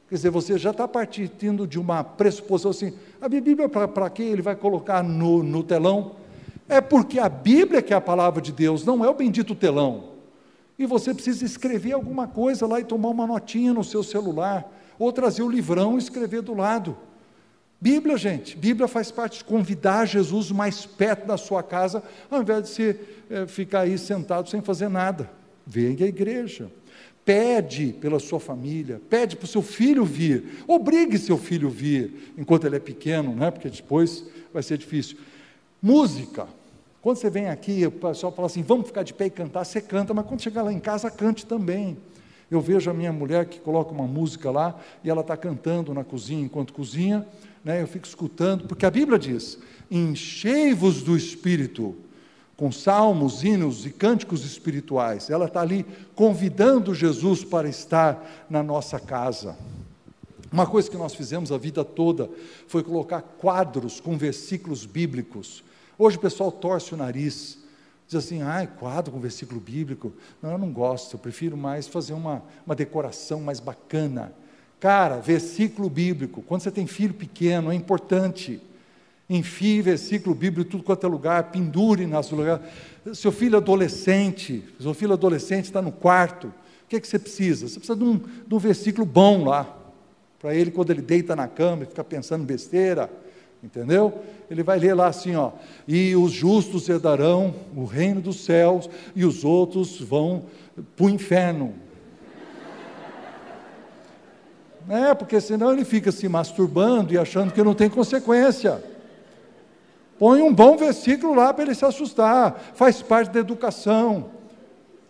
Quer dizer, você já está partindo de uma pressuposição assim: a Bíblia, para que ele vai colocar no, no telão? É porque a Bíblia que é a palavra de Deus, não é o bendito telão. E você precisa escrever alguma coisa lá e tomar uma notinha no seu celular, ou trazer o livrão e escrever do lado. Bíblia, gente, Bíblia faz parte de convidar Jesus mais perto da sua casa, ao invés de você é, ficar aí sentado sem fazer nada. Venha à igreja. Pede pela sua família, pede para o seu filho vir, obrigue seu filho vir enquanto ele é pequeno, né? porque depois vai ser difícil. Música. Quando você vem aqui, o pessoal fala assim: vamos ficar de pé e cantar, você canta, mas quando chegar lá em casa, cante também. Eu vejo a minha mulher que coloca uma música lá e ela está cantando na cozinha enquanto cozinha, né? eu fico escutando, porque a Bíblia diz: enchei-vos do Espírito com salmos, hinos e cânticos espirituais. Ela está ali convidando Jesus para estar na nossa casa. Uma coisa que nós fizemos a vida toda foi colocar quadros com versículos bíblicos. Hoje o pessoal torce o nariz, diz assim: ah, quadro com versículo bíblico. Não, eu não gosto, eu prefiro mais fazer uma, uma decoração mais bacana. Cara, versículo bíblico, quando você tem filho pequeno, é importante. Enfie versículo bíblico tudo quanto é lugar, pendure nas lugares. Seu filho adolescente, seu filho adolescente está no quarto, o que, é que você precisa? Você precisa de um, de um versículo bom lá para ele, quando ele deita na cama e fica pensando besteira, entendeu? Ele vai ler lá assim, ó, e os justos herdarão o reino dos céus, e os outros vão para o inferno. É, porque senão ele fica se masturbando e achando que não tem consequência. Põe um bom versículo lá para ele se assustar, faz parte da educação.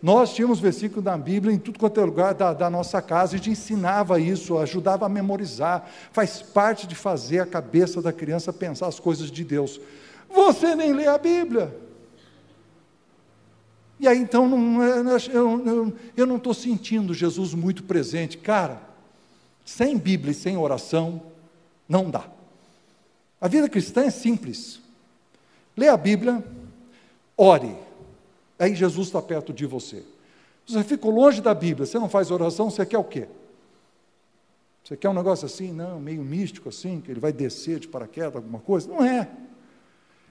Nós tínhamos versículo da Bíblia em tudo quanto é lugar da, da nossa casa, a gente ensinava isso, ajudava a memorizar, faz parte de fazer a cabeça da criança pensar as coisas de Deus. Você nem lê a Bíblia. E aí então não, eu, eu, eu não estou sentindo Jesus muito presente. Cara, sem Bíblia e sem oração, não dá. A vida cristã é simples. Lê a Bíblia, ore, Aí Jesus está perto de você. Você ficou longe da Bíblia, você não faz oração, você quer o quê? Você quer um negócio assim, não, meio místico assim, que ele vai descer de paraquedas, alguma coisa? Não é.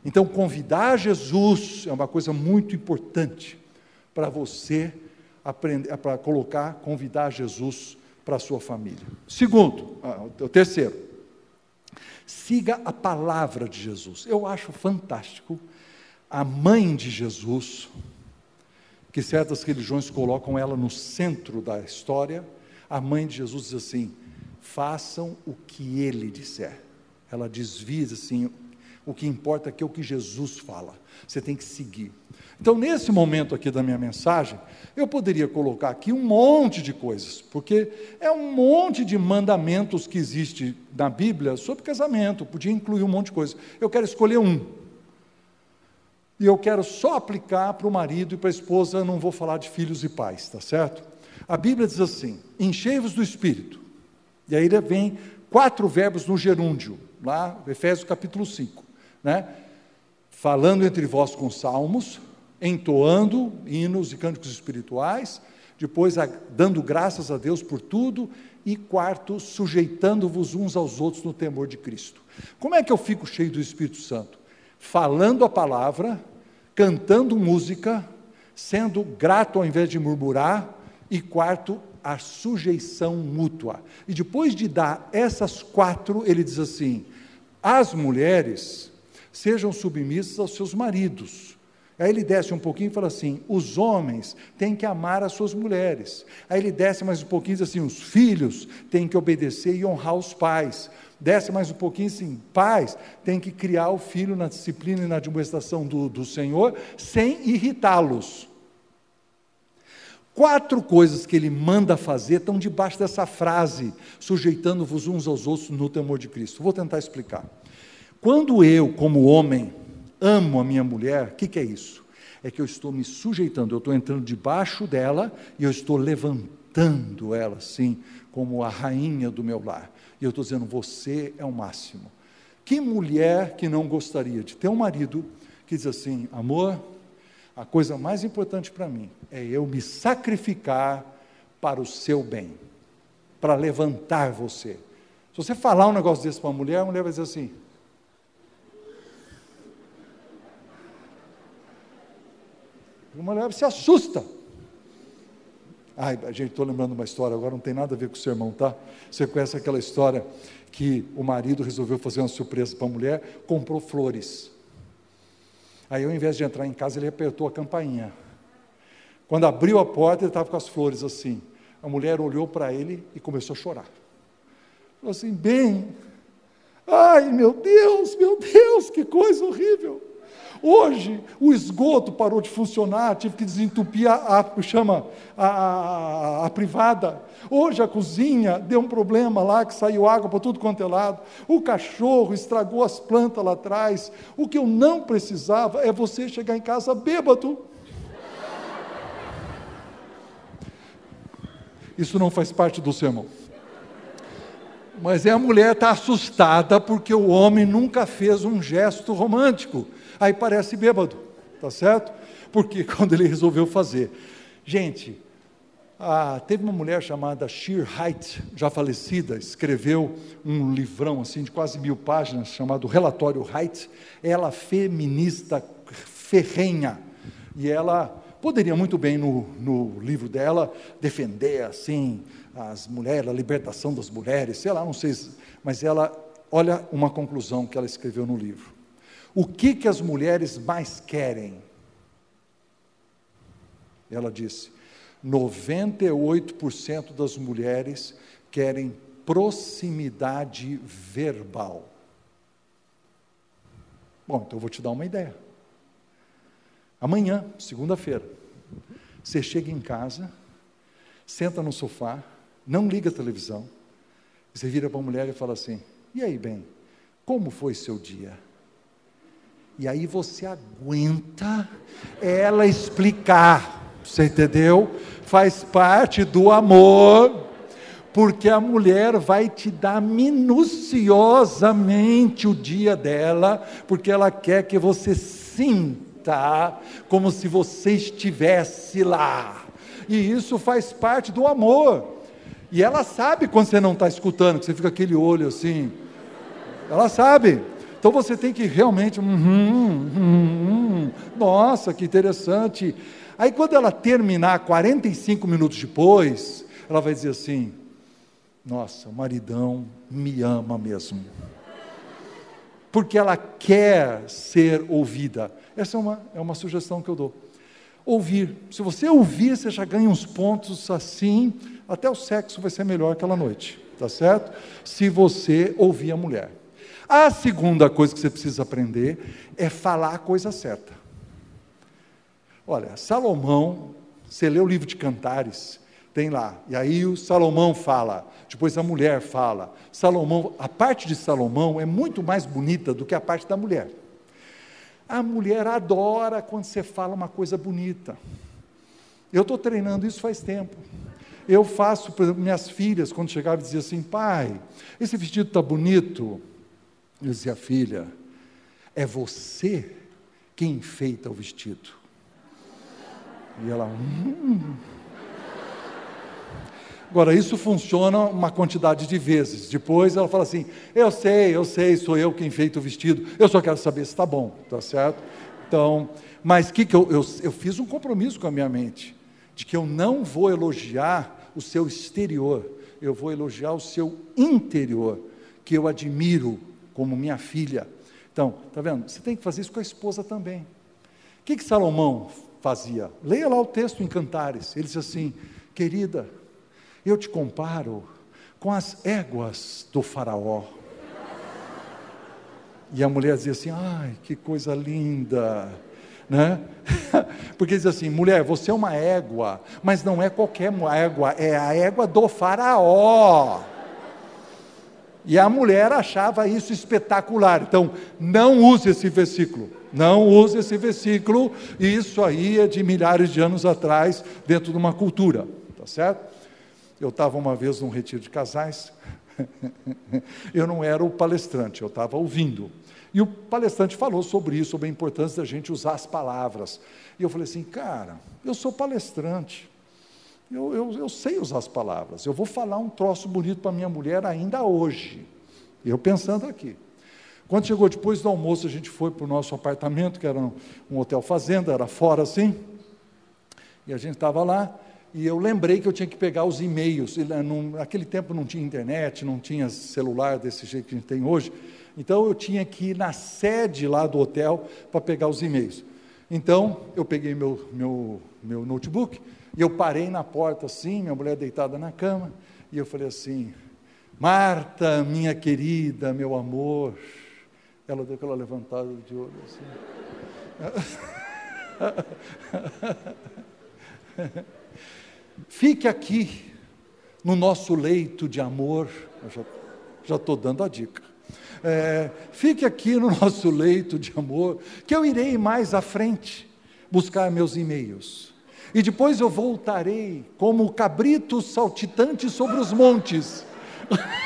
Então, convidar Jesus é uma coisa muito importante para você aprender, para colocar, convidar Jesus para a sua família. Segundo, ah, o terceiro, siga a palavra de Jesus. Eu acho fantástico a mãe de Jesus, que certas religiões colocam ela no centro da história, a mãe de Jesus diz assim: façam o que ele disser. Ela desvia assim: o que importa aqui é o que Jesus fala, você tem que seguir. Então, nesse momento aqui da minha mensagem, eu poderia colocar aqui um monte de coisas, porque é um monte de mandamentos que existe na Bíblia sobre casamento, podia incluir um monte de coisas. Eu quero escolher um, e eu quero só aplicar para o marido e para a esposa, não vou falar de filhos e pais, tá certo? A Bíblia diz assim: enchei-vos do Espírito. E aí vem quatro verbos no gerúndio, lá, Efésios capítulo 5, né? Falando entre vós com salmos, entoando hinos e cânticos espirituais, depois dando graças a Deus por tudo, e quarto, sujeitando-vos uns aos outros no temor de Cristo. Como é que eu fico cheio do Espírito Santo? falando a palavra, cantando música, sendo grato ao invés de murmurar, e quarto, a sujeição mútua. E depois de dar essas quatro, ele diz assim: as mulheres sejam submissas aos seus maridos. Aí ele desce um pouquinho e fala assim: os homens têm que amar as suas mulheres. Aí ele desce mais um pouquinho e diz assim: os filhos têm que obedecer e honrar os pais desce mais um pouquinho assim, pais tem que criar o filho na disciplina e na administração do, do Senhor, sem irritá-los. Quatro coisas que ele manda fazer estão debaixo dessa frase, sujeitando-vos uns aos outros no temor de Cristo. Vou tentar explicar. Quando eu, como homem, amo a minha mulher, o que, que é isso? É que eu estou me sujeitando, eu estou entrando debaixo dela e eu estou levantando ela, assim, como a rainha do meu lar. E eu estou dizendo, você é o máximo. Que mulher que não gostaria de ter um marido que diz assim: amor, a coisa mais importante para mim é eu me sacrificar para o seu bem, para levantar você. Se você falar um negócio desse para uma mulher, a mulher vai dizer assim: a mulher se assusta. Ai, gente, estou lembrando uma história, agora não tem nada a ver com o sermão, tá? Você conhece aquela história que o marido resolveu fazer uma surpresa para a mulher, comprou flores. Aí, ao invés de entrar em casa, ele apertou a campainha. Quando abriu a porta, ele estava com as flores assim. A mulher olhou para ele e começou a chorar. Falou assim: bem, ai meu Deus, meu Deus, que coisa horrível. Hoje, o esgoto parou de funcionar, tive que desentupir a, a chama, a, a, a, privada. Hoje, a cozinha deu um problema lá, que saiu água para tudo quanto é lado. O cachorro estragou as plantas lá atrás. O que eu não precisava é você chegar em casa bêbado. Isso não faz parte do sermão. Mas a mulher está assustada porque o homem nunca fez um gesto romântico. Aí parece bêbado, tá certo? Porque quando ele resolveu fazer. Gente, ah, teve uma mulher chamada Sheer Height, já falecida, escreveu um livrão assim de quase mil páginas chamado Relatório Height. Ela feminista ferrenha e ela poderia muito bem no, no livro dela defender assim as mulheres, a libertação das mulheres, sei lá, não sei, mas ela olha uma conclusão que ela escreveu no livro. O que que as mulheres mais querem? Ela disse: 98% das mulheres querem proximidade verbal. Bom, então eu vou te dar uma ideia. Amanhã, segunda-feira, você chega em casa, senta no sofá, não liga a televisão, você vira para a mulher e fala assim: E aí, bem, como foi seu dia? E aí você aguenta ela explicar, você entendeu? Faz parte do amor, porque a mulher vai te dar minuciosamente o dia dela, porque ela quer que você sinta como se você estivesse lá. E isso faz parte do amor. E ela sabe quando você não está escutando, que você fica aquele olho assim. Ela sabe. Então você tem que realmente, hum, hum, nossa, que interessante. Aí quando ela terminar 45 minutos depois, ela vai dizer assim: Nossa, o maridão me ama mesmo. Porque ela quer ser ouvida. Essa é uma, é uma sugestão que eu dou. Ouvir. Se você ouvir, você já ganha uns pontos assim, até o sexo vai ser melhor aquela noite, tá certo? Se você ouvir a mulher. A segunda coisa que você precisa aprender é falar a coisa certa. Olha, Salomão, você lê o livro de Cantares, tem lá, e aí o Salomão fala, depois a mulher fala. Salomão, a parte de Salomão é muito mais bonita do que a parte da mulher. A mulher adora quando você fala uma coisa bonita. Eu estou treinando isso faz tempo. Eu faço, por exemplo, minhas filhas, quando chegavam diziam assim, pai, esse vestido está bonito. Eu dizia, filha, é você quem enfeita o vestido. E ela, hum. Agora, isso funciona uma quantidade de vezes. Depois ela fala assim: Eu sei, eu sei, sou eu quem enfeita o vestido, eu só quero saber se está bom, tá certo? Então, mas que, que eu, eu, eu fiz um compromisso com a minha mente, de que eu não vou elogiar o seu exterior, eu vou elogiar o seu interior, que eu admiro, como minha filha. Então, tá vendo? Você tem que fazer isso com a esposa também. O que, que Salomão fazia? Leia lá o texto em Cantares. Ele diz assim: Querida, eu te comparo com as éguas do Faraó. E a mulher dizia assim: Ai, que coisa linda. Né? Porque diz assim: mulher, você é uma égua, mas não é qualquer égua, é a égua do Faraó. E a mulher achava isso espetacular. Então, não use esse versículo. Não use esse versículo. Isso aí é de milhares de anos atrás, dentro de uma cultura. Tá certo? Eu estava uma vez num retiro de casais. eu não era o palestrante, eu estava ouvindo. E o palestrante falou sobre isso, sobre a importância da gente usar as palavras. E eu falei assim, cara, eu sou palestrante. Eu, eu, eu sei usar as palavras. Eu vou falar um troço bonito para minha mulher ainda hoje. Eu pensando aqui. Quando chegou depois do almoço, a gente foi para o nosso apartamento, que era um, um hotel fazenda, era fora assim. E a gente estava lá, e eu lembrei que eu tinha que pegar os e-mails. Naquele tempo não tinha internet, não tinha celular desse jeito que a gente tem hoje. Então eu tinha que ir na sede lá do hotel para pegar os e-mails. Então eu peguei meu, meu, meu notebook e eu parei na porta assim, minha mulher deitada na cama, e eu falei assim: Marta, minha querida, meu amor. Ela deu aquela levantada de olho assim. Fique aqui, no nosso leito de amor. Eu já estou dando a dica. É, fique aqui no nosso leito de amor, que eu irei mais à frente buscar meus e-mails e depois eu voltarei como cabrito saltitante sobre os montes.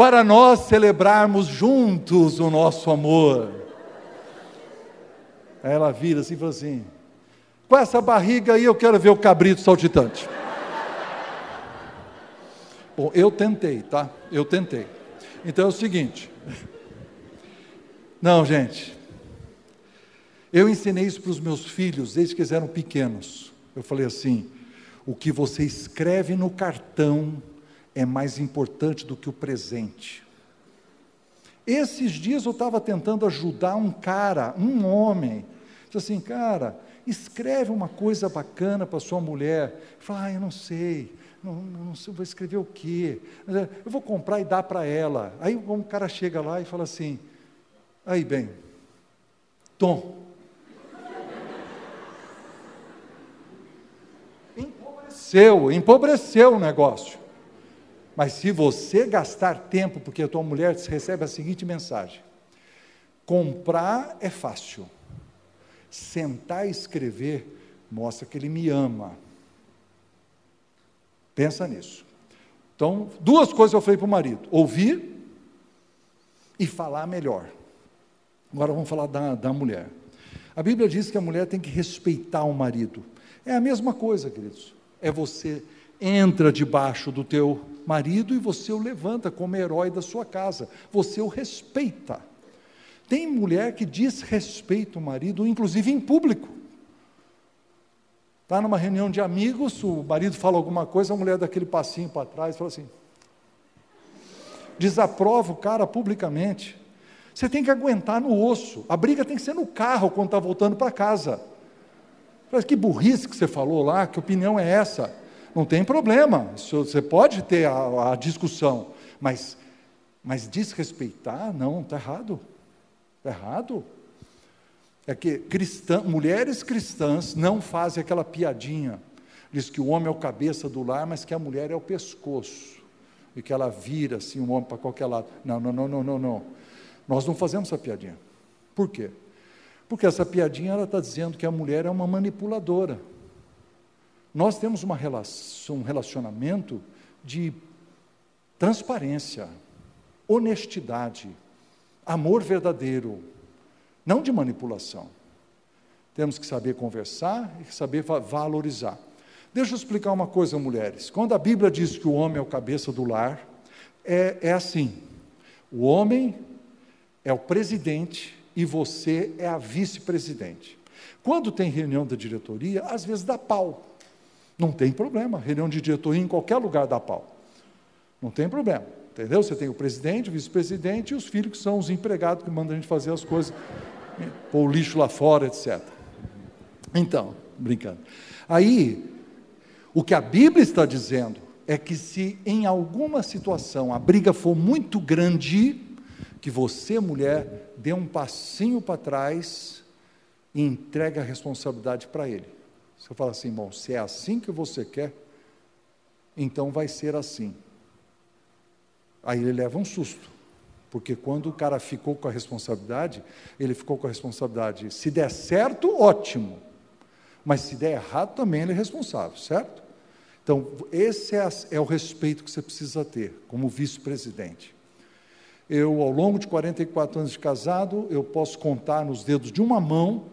para nós celebrarmos juntos o nosso amor. Aí ela vira assim e fala assim: com essa barriga aí eu quero ver o cabrito saltitante. Bom, eu tentei, tá? Eu tentei. Então é o seguinte. Não, gente. Eu ensinei isso para os meus filhos desde que eles eram pequenos. Eu falei assim: o que você escreve no cartão é mais importante do que o presente. Esses dias eu estava tentando ajudar um cara, um homem. Disse assim, cara, escreve uma coisa bacana para sua mulher. Fala, ah, eu não sei, não, não sei, vou escrever o quê? Eh, eu vou comprar e dar para ela. Aí um cara chega lá e fala assim, aí bem, Tom. Empobreceu, empobreceu o negócio. Mas se você gastar tempo, porque a tua mulher recebe a seguinte mensagem: comprar é fácil, sentar e escrever mostra que ele me ama. Pensa nisso. Então, duas coisas eu falei para o marido: ouvir e falar melhor. Agora vamos falar da, da mulher. A Bíblia diz que a mulher tem que respeitar o marido. É a mesma coisa, queridos. É você entra debaixo do teu marido e você o levanta como herói da sua casa, você o respeita. Tem mulher que desrespeita o marido, inclusive em público. Está numa reunião de amigos, o marido fala alguma coisa, a mulher dá aquele passinho para trás e fala assim. Desaprova o cara publicamente. Você tem que aguentar no osso. A briga tem que ser no carro quando está voltando para casa. Que burrice que você falou lá, que opinião é essa? não tem problema, você pode ter a, a discussão, mas, mas desrespeitar, não, está errado. Está errado. É que cristã, mulheres cristãs não fazem aquela piadinha, diz que o homem é o cabeça do lar, mas que a mulher é o pescoço, e que ela vira assim o homem para qualquer lado. Não, não, não, não, não, não. Nós não fazemos essa piadinha. Por quê? Porque essa piadinha ela está dizendo que a mulher é uma manipuladora. Nós temos uma relação, um relacionamento de transparência, honestidade, amor verdadeiro, não de manipulação. Temos que saber conversar e saber valorizar. Deixa eu explicar uma coisa, mulheres. Quando a Bíblia diz que o homem é o cabeça do lar, é, é assim: o homem é o presidente e você é a vice-presidente. Quando tem reunião da diretoria, às vezes dá pau. Não tem problema. Reunião de diretoria em qualquer lugar dá pau. Não tem problema. Entendeu? Você tem o presidente, o vice-presidente e os filhos que são os empregados que mandam a gente fazer as coisas, pôr o lixo lá fora, etc. Então, brincando. Aí, o que a Bíblia está dizendo é que se em alguma situação a briga for muito grande, que você, mulher, dê um passinho para trás e entregue a responsabilidade para ele. Você fala assim, bom, se é assim que você quer, então vai ser assim. Aí ele leva um susto, porque quando o cara ficou com a responsabilidade, ele ficou com a responsabilidade. Se der certo, ótimo, mas se der errado, também ele é responsável, certo? Então, esse é, é o respeito que você precisa ter como vice-presidente. Eu, ao longo de 44 anos de casado, eu posso contar nos dedos de uma mão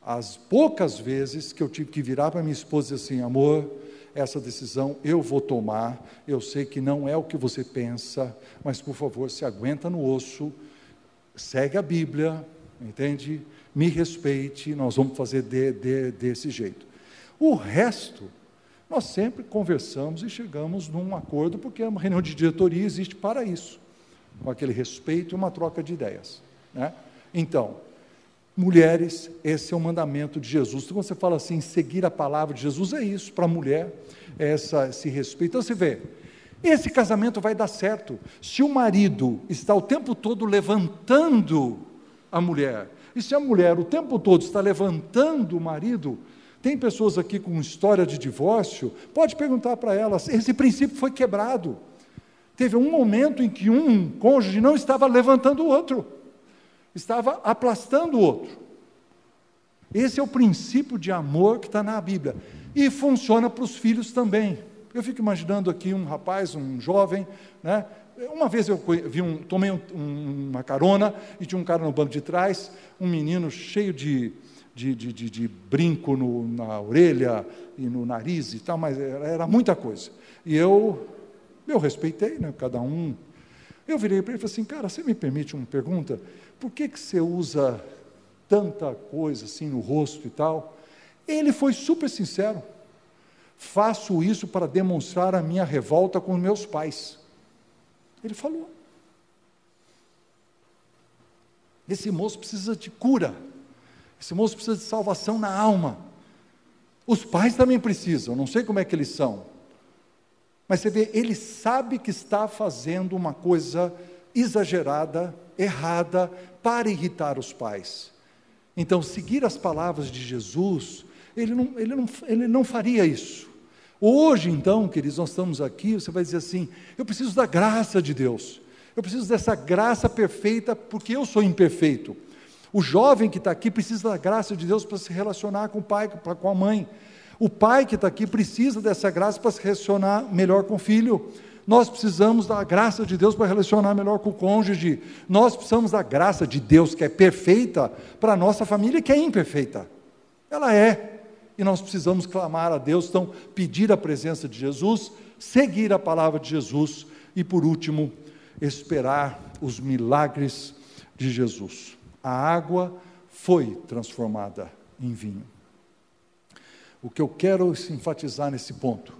as poucas vezes que eu tive que virar para minha esposa e dizer assim, amor, essa decisão eu vou tomar, eu sei que não é o que você pensa, mas por favor, se aguenta no osso, segue a Bíblia, entende? Me respeite, nós vamos fazer de, de, desse jeito. O resto, nós sempre conversamos e chegamos num acordo, porque uma reunião de diretoria existe para isso, com aquele respeito e uma troca de ideias. Né? Então, Mulheres, esse é o mandamento de Jesus. Então, quando você fala assim, seguir a palavra de Jesus, é isso, para a mulher, é essa, esse respeito. Então, você vê, esse casamento vai dar certo. Se o marido está o tempo todo levantando a mulher, e se a mulher o tempo todo está levantando o marido, tem pessoas aqui com história de divórcio, pode perguntar para elas, esse princípio foi quebrado. Teve um momento em que um cônjuge não estava levantando o outro estava aplastando o outro. Esse é o princípio de amor que está na Bíblia. E funciona para os filhos também. Eu fico imaginando aqui um rapaz, um jovem, né? Uma vez eu vi um, tomei um, uma carona e tinha um cara no banco de trás, um menino cheio de, de, de, de, de brinco no, na orelha e no nariz e tal, mas era, era muita coisa. E eu, eu respeitei, né? Cada um. Eu virei para ele e falei assim, cara, você me permite uma pergunta? Por que, que você usa tanta coisa assim no rosto e tal? Ele foi super sincero. Faço isso para demonstrar a minha revolta com meus pais. Ele falou. Esse moço precisa de cura. Esse moço precisa de salvação na alma. Os pais também precisam, não sei como é que eles são. Mas você vê, ele sabe que está fazendo uma coisa exagerada, errada, para irritar os pais. Então, seguir as palavras de Jesus, ele não, ele não, ele não faria isso. Hoje, então, queridos, nós estamos aqui, você vai dizer assim: eu preciso da graça de Deus, eu preciso dessa graça perfeita, porque eu sou imperfeito. O jovem que está aqui precisa da graça de Deus para se relacionar com o pai, com a mãe. O pai que está aqui precisa dessa graça para se relacionar melhor com o filho. Nós precisamos da graça de Deus para relacionar melhor com o cônjuge. Nós precisamos da graça de Deus que é perfeita para a nossa família que é imperfeita. Ela é e nós precisamos clamar a Deus, então, pedir a presença de Jesus, seguir a palavra de Jesus e, por último, esperar os milagres de Jesus. A água foi transformada em vinho. O que eu quero enfatizar nesse ponto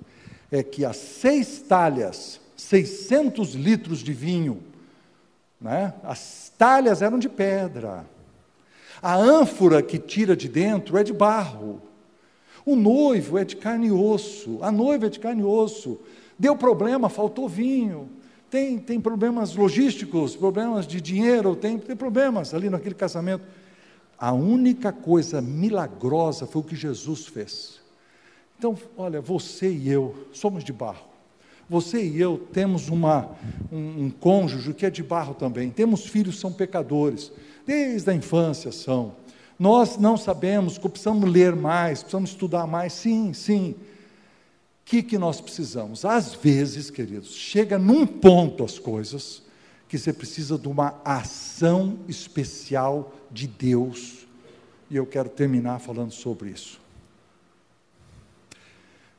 é que as seis talhas, 600 litros de vinho, né? as talhas eram de pedra, a ânfora que tira de dentro é de barro. O noivo é de carne e osso, a noiva é de carne e osso. Deu problema, faltou vinho. Tem, tem problemas logísticos, problemas de dinheiro, tem, tem problemas ali naquele casamento. A única coisa milagrosa foi o que Jesus fez. Então, olha, você e eu somos de barro. Você e eu temos uma, um, um cônjuge que é de barro também. Temos filhos que são pecadores, desde a infância são. Nós não sabemos, precisamos ler mais, precisamos estudar mais. Sim, sim. O que, que nós precisamos? Às vezes, queridos, chega num ponto as coisas que você precisa de uma ação especial de Deus. E eu quero terminar falando sobre isso.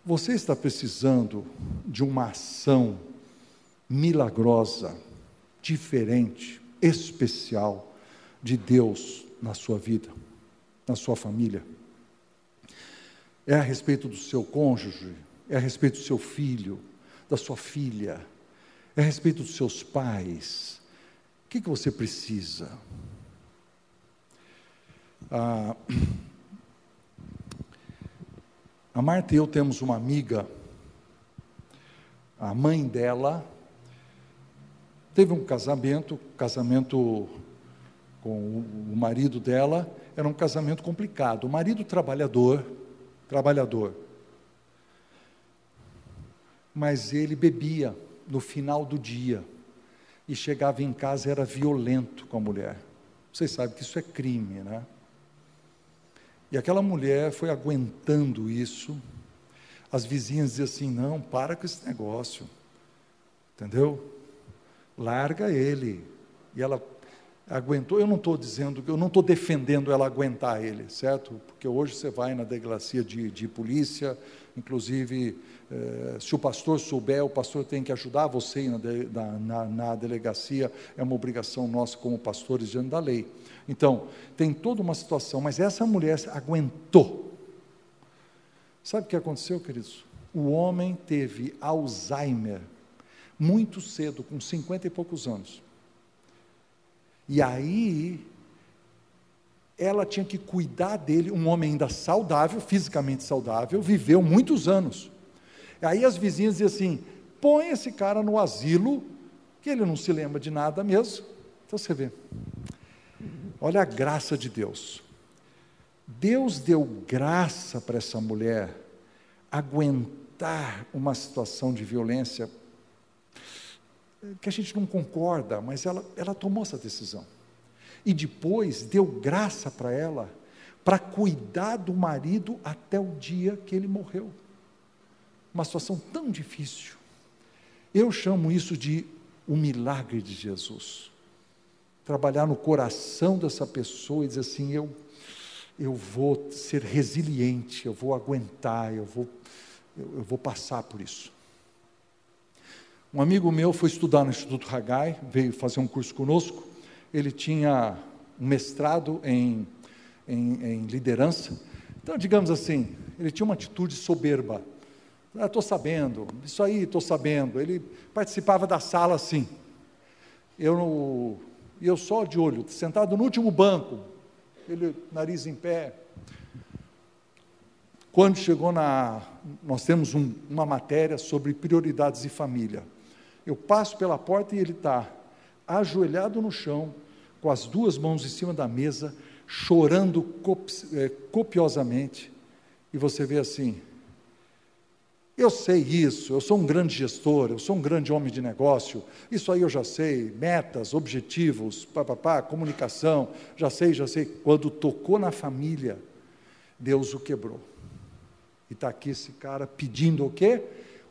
Você está precisando de uma ação milagrosa, diferente, especial de Deus na sua vida na sua família. É a respeito do seu cônjuge, é a respeito do seu filho, da sua filha, a respeito dos seus pais. O que, que você precisa? Ah, a Marta e eu temos uma amiga, a mãe dela teve um casamento, casamento com o marido dela, era um casamento complicado. O marido trabalhador, trabalhador, mas ele bebia no final do dia e chegava em casa era violento com a mulher. Vocês sabem que isso é crime, né? E aquela mulher foi aguentando isso. As vizinhas diziam assim: não, para com esse negócio, entendeu? Larga ele. E ela aguentou. Eu não estou dizendo, eu não estou defendendo ela aguentar ele, certo? Porque hoje você vai na delegacia de, de polícia, inclusive, eh, se o pastor souber, o pastor tem que ajudar você na, na, na, delegacia, é uma obrigação nossa como pastores diante da lei. Então, tem toda uma situação, mas essa mulher aguentou. Sabe o que aconteceu, queridos? O homem teve Alzheimer muito cedo, com 50 e poucos anos. E aí, ela tinha que cuidar dele, um homem ainda saudável, fisicamente saudável, viveu muitos anos. Aí as vizinhas diziam assim: põe esse cara no asilo, que ele não se lembra de nada mesmo. Então você vê. Olha a graça de Deus. Deus deu graça para essa mulher aguentar uma situação de violência que a gente não concorda, mas ela, ela tomou essa decisão. E depois deu graça para ela, para cuidar do marido até o dia que ele morreu. Uma situação tão difícil. Eu chamo isso de o milagre de Jesus. Trabalhar no coração dessa pessoa e dizer assim: eu, eu vou ser resiliente, eu vou aguentar, eu vou, eu, eu vou passar por isso. Um amigo meu foi estudar no Instituto Hagai, veio fazer um curso conosco. Ele tinha um mestrado em, em, em liderança. Então, digamos assim, ele tinha uma atitude soberba. Estou ah, sabendo, isso aí estou sabendo. Ele participava da sala assim. Eu, eu só de olho, sentado no último banco, ele nariz em pé. Quando chegou na. Nós temos um, uma matéria sobre prioridades de família. Eu passo pela porta e ele está ajoelhado no chão, com as duas mãos em cima da mesa, chorando é, copiosamente. E você vê assim: eu sei isso, eu sou um grande gestor, eu sou um grande homem de negócio, isso aí eu já sei, metas, objetivos, papapá, comunicação, já sei, já sei. Quando tocou na família, Deus o quebrou. E está aqui esse cara pedindo o quê?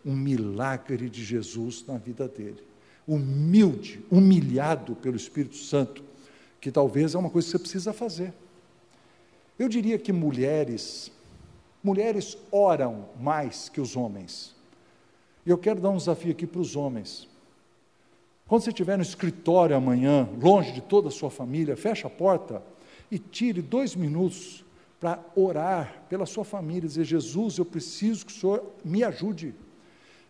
um milagre de Jesus na vida dele. Humilde, humilhado pelo Espírito Santo, que talvez é uma coisa que você precisa fazer. Eu diria que mulheres, mulheres oram mais que os homens. E eu quero dar um desafio aqui para os homens. Quando você estiver no escritório amanhã, longe de toda a sua família, feche a porta e tire dois minutos para orar pela sua família, dizer: Jesus, eu preciso que o Senhor me ajude.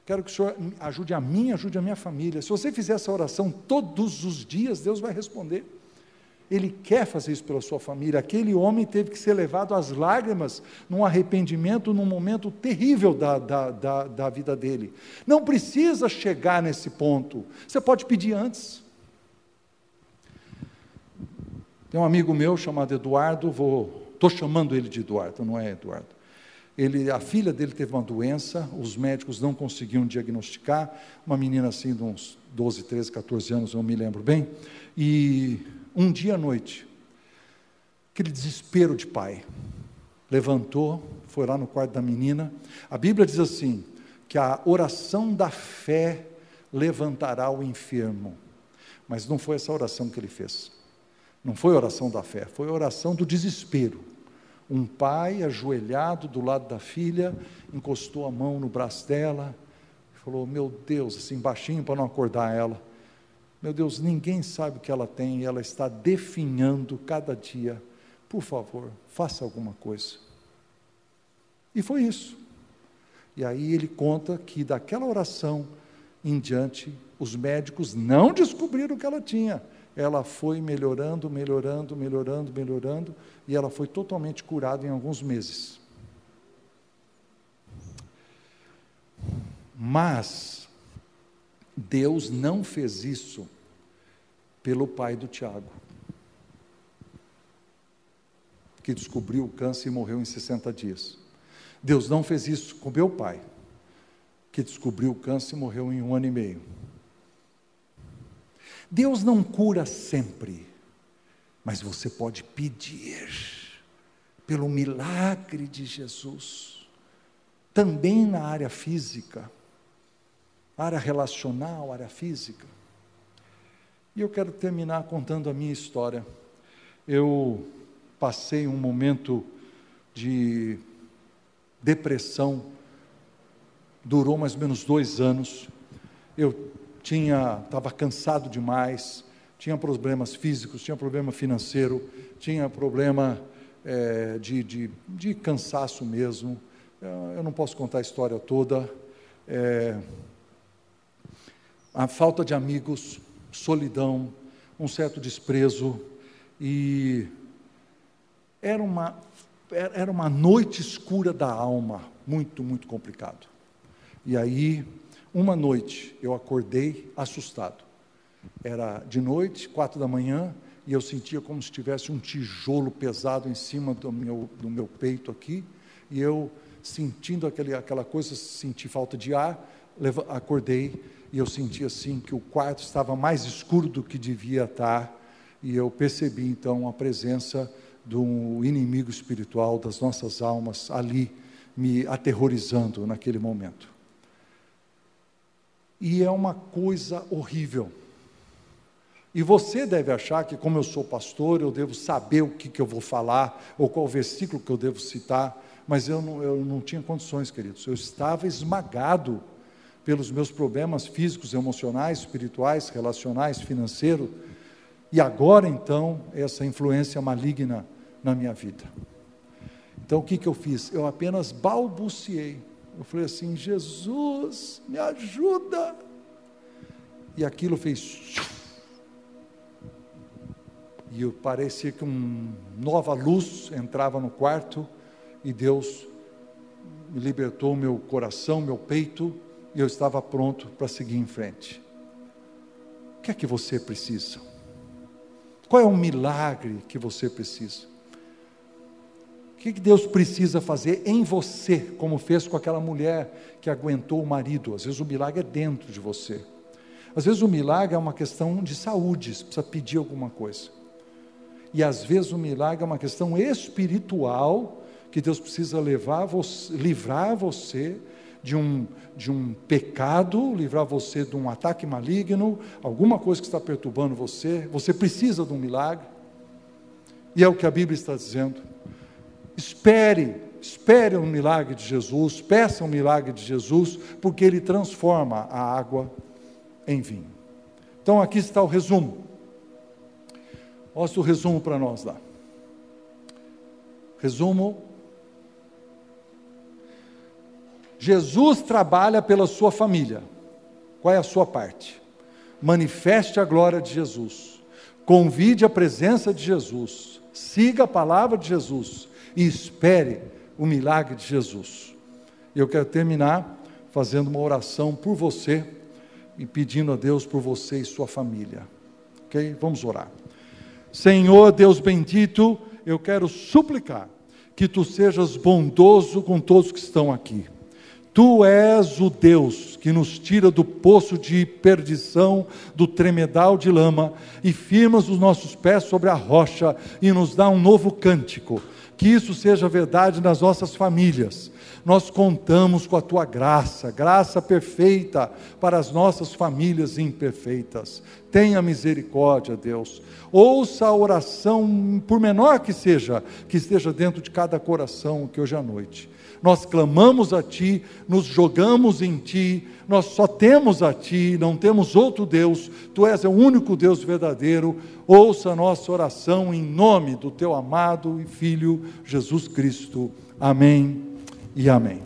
Quero que o Senhor ajude a mim, ajude a minha família. Se você fizer essa oração todos os dias, Deus vai responder. Ele quer fazer isso pela sua família. Aquele homem teve que ser levado às lágrimas, num arrependimento, num momento terrível da, da, da, da vida dele. Não precisa chegar nesse ponto. Você pode pedir antes. Tem um amigo meu chamado Eduardo, vou, estou chamando ele de Eduardo, não é Eduardo. Ele, a filha dele teve uma doença, os médicos não conseguiam diagnosticar, uma menina assim de uns 12, 13, 14 anos, eu me lembro bem, e um dia à noite, aquele desespero de pai, levantou, foi lá no quarto da menina, a Bíblia diz assim, que a oração da fé levantará o enfermo, mas não foi essa oração que ele fez, não foi oração da fé, foi oração do desespero, um pai ajoelhado do lado da filha, encostou a mão no braço dela, falou: Meu Deus, assim baixinho para não acordar ela. Meu Deus, ninguém sabe o que ela tem e ela está definhando cada dia. Por favor, faça alguma coisa. E foi isso. E aí ele conta que daquela oração em diante, os médicos não descobriram o que ela tinha ela foi melhorando, melhorando, melhorando, melhorando, e ela foi totalmente curada em alguns meses. Mas Deus não fez isso pelo pai do Tiago, que descobriu o câncer e morreu em 60 dias. Deus não fez isso com meu pai, que descobriu o câncer e morreu em um ano e meio. Deus não cura sempre, mas você pode pedir pelo milagre de Jesus, também na área física, área relacional, área física. E eu quero terminar contando a minha história. Eu passei um momento de depressão, durou mais ou menos dois anos. Eu tinha estava cansado demais, tinha problemas físicos, tinha problema financeiro, tinha problema é, de, de, de, cansaço mesmo. Eu não posso contar a história toda. É, a falta de amigos, solidão, um certo desprezo e era uma era uma noite escura da alma, muito muito complicado. E aí uma noite eu acordei assustado. Era de noite, quatro da manhã, e eu sentia como se tivesse um tijolo pesado em cima do meu, do meu peito aqui, e eu sentindo aquele, aquela coisa, senti falta de ar, acordei e eu senti assim que o quarto estava mais escuro do que devia estar, e eu percebi então a presença do inimigo espiritual das nossas almas ali me aterrorizando naquele momento. E é uma coisa horrível. E você deve achar que, como eu sou pastor, eu devo saber o que, que eu vou falar, ou qual versículo que eu devo citar, mas eu não, eu não tinha condições, queridos. Eu estava esmagado pelos meus problemas físicos, emocionais, espirituais, relacionais, financeiros, e agora então, essa influência maligna na minha vida. Então o que, que eu fiz? Eu apenas balbuciei. Eu falei assim: Jesus, me ajuda. E aquilo fez e parecia que uma nova luz entrava no quarto e Deus libertou meu coração, meu peito, e eu estava pronto para seguir em frente. O que é que você precisa? Qual é o milagre que você precisa? O que Deus precisa fazer em você, como fez com aquela mulher que aguentou o marido? Às vezes o milagre é dentro de você. Às vezes o milagre é uma questão de saúde, você precisa pedir alguma coisa. E às vezes o milagre é uma questão espiritual que Deus precisa levar você, livrar você de um, de um pecado, livrar você de um ataque maligno, alguma coisa que está perturbando você. Você precisa de um milagre. E é o que a Bíblia está dizendo. Espere, espere um milagre de Jesus, peça um milagre de Jesus, porque ele transforma a água em vinho. Então aqui está o resumo. Mostra o resumo para nós lá. Resumo. Jesus trabalha pela sua família. Qual é a sua parte? Manifeste a glória de Jesus. Convide a presença de Jesus. Siga a palavra de Jesus e espere o milagre de Jesus. Eu quero terminar fazendo uma oração por você e pedindo a Deus por você e sua família. Ok? Vamos orar. Senhor Deus bendito, eu quero suplicar que tu sejas bondoso com todos que estão aqui. Tu és o Deus que nos tira do poço de perdição, do tremedal de lama, e firmas os nossos pés sobre a rocha e nos dá um novo cântico. Que isso seja verdade nas nossas famílias. Nós contamos com a tua graça, graça perfeita para as nossas famílias imperfeitas. Tenha misericórdia, Deus. Ouça a oração, por menor que seja, que esteja dentro de cada coração que hoje à noite. Nós clamamos a Ti, nos jogamos em Ti, nós só temos a Ti, não temos outro Deus, Tu és o único Deus verdadeiro. Ouça a nossa oração em nome do Teu amado e Filho Jesus Cristo. Amém e amém.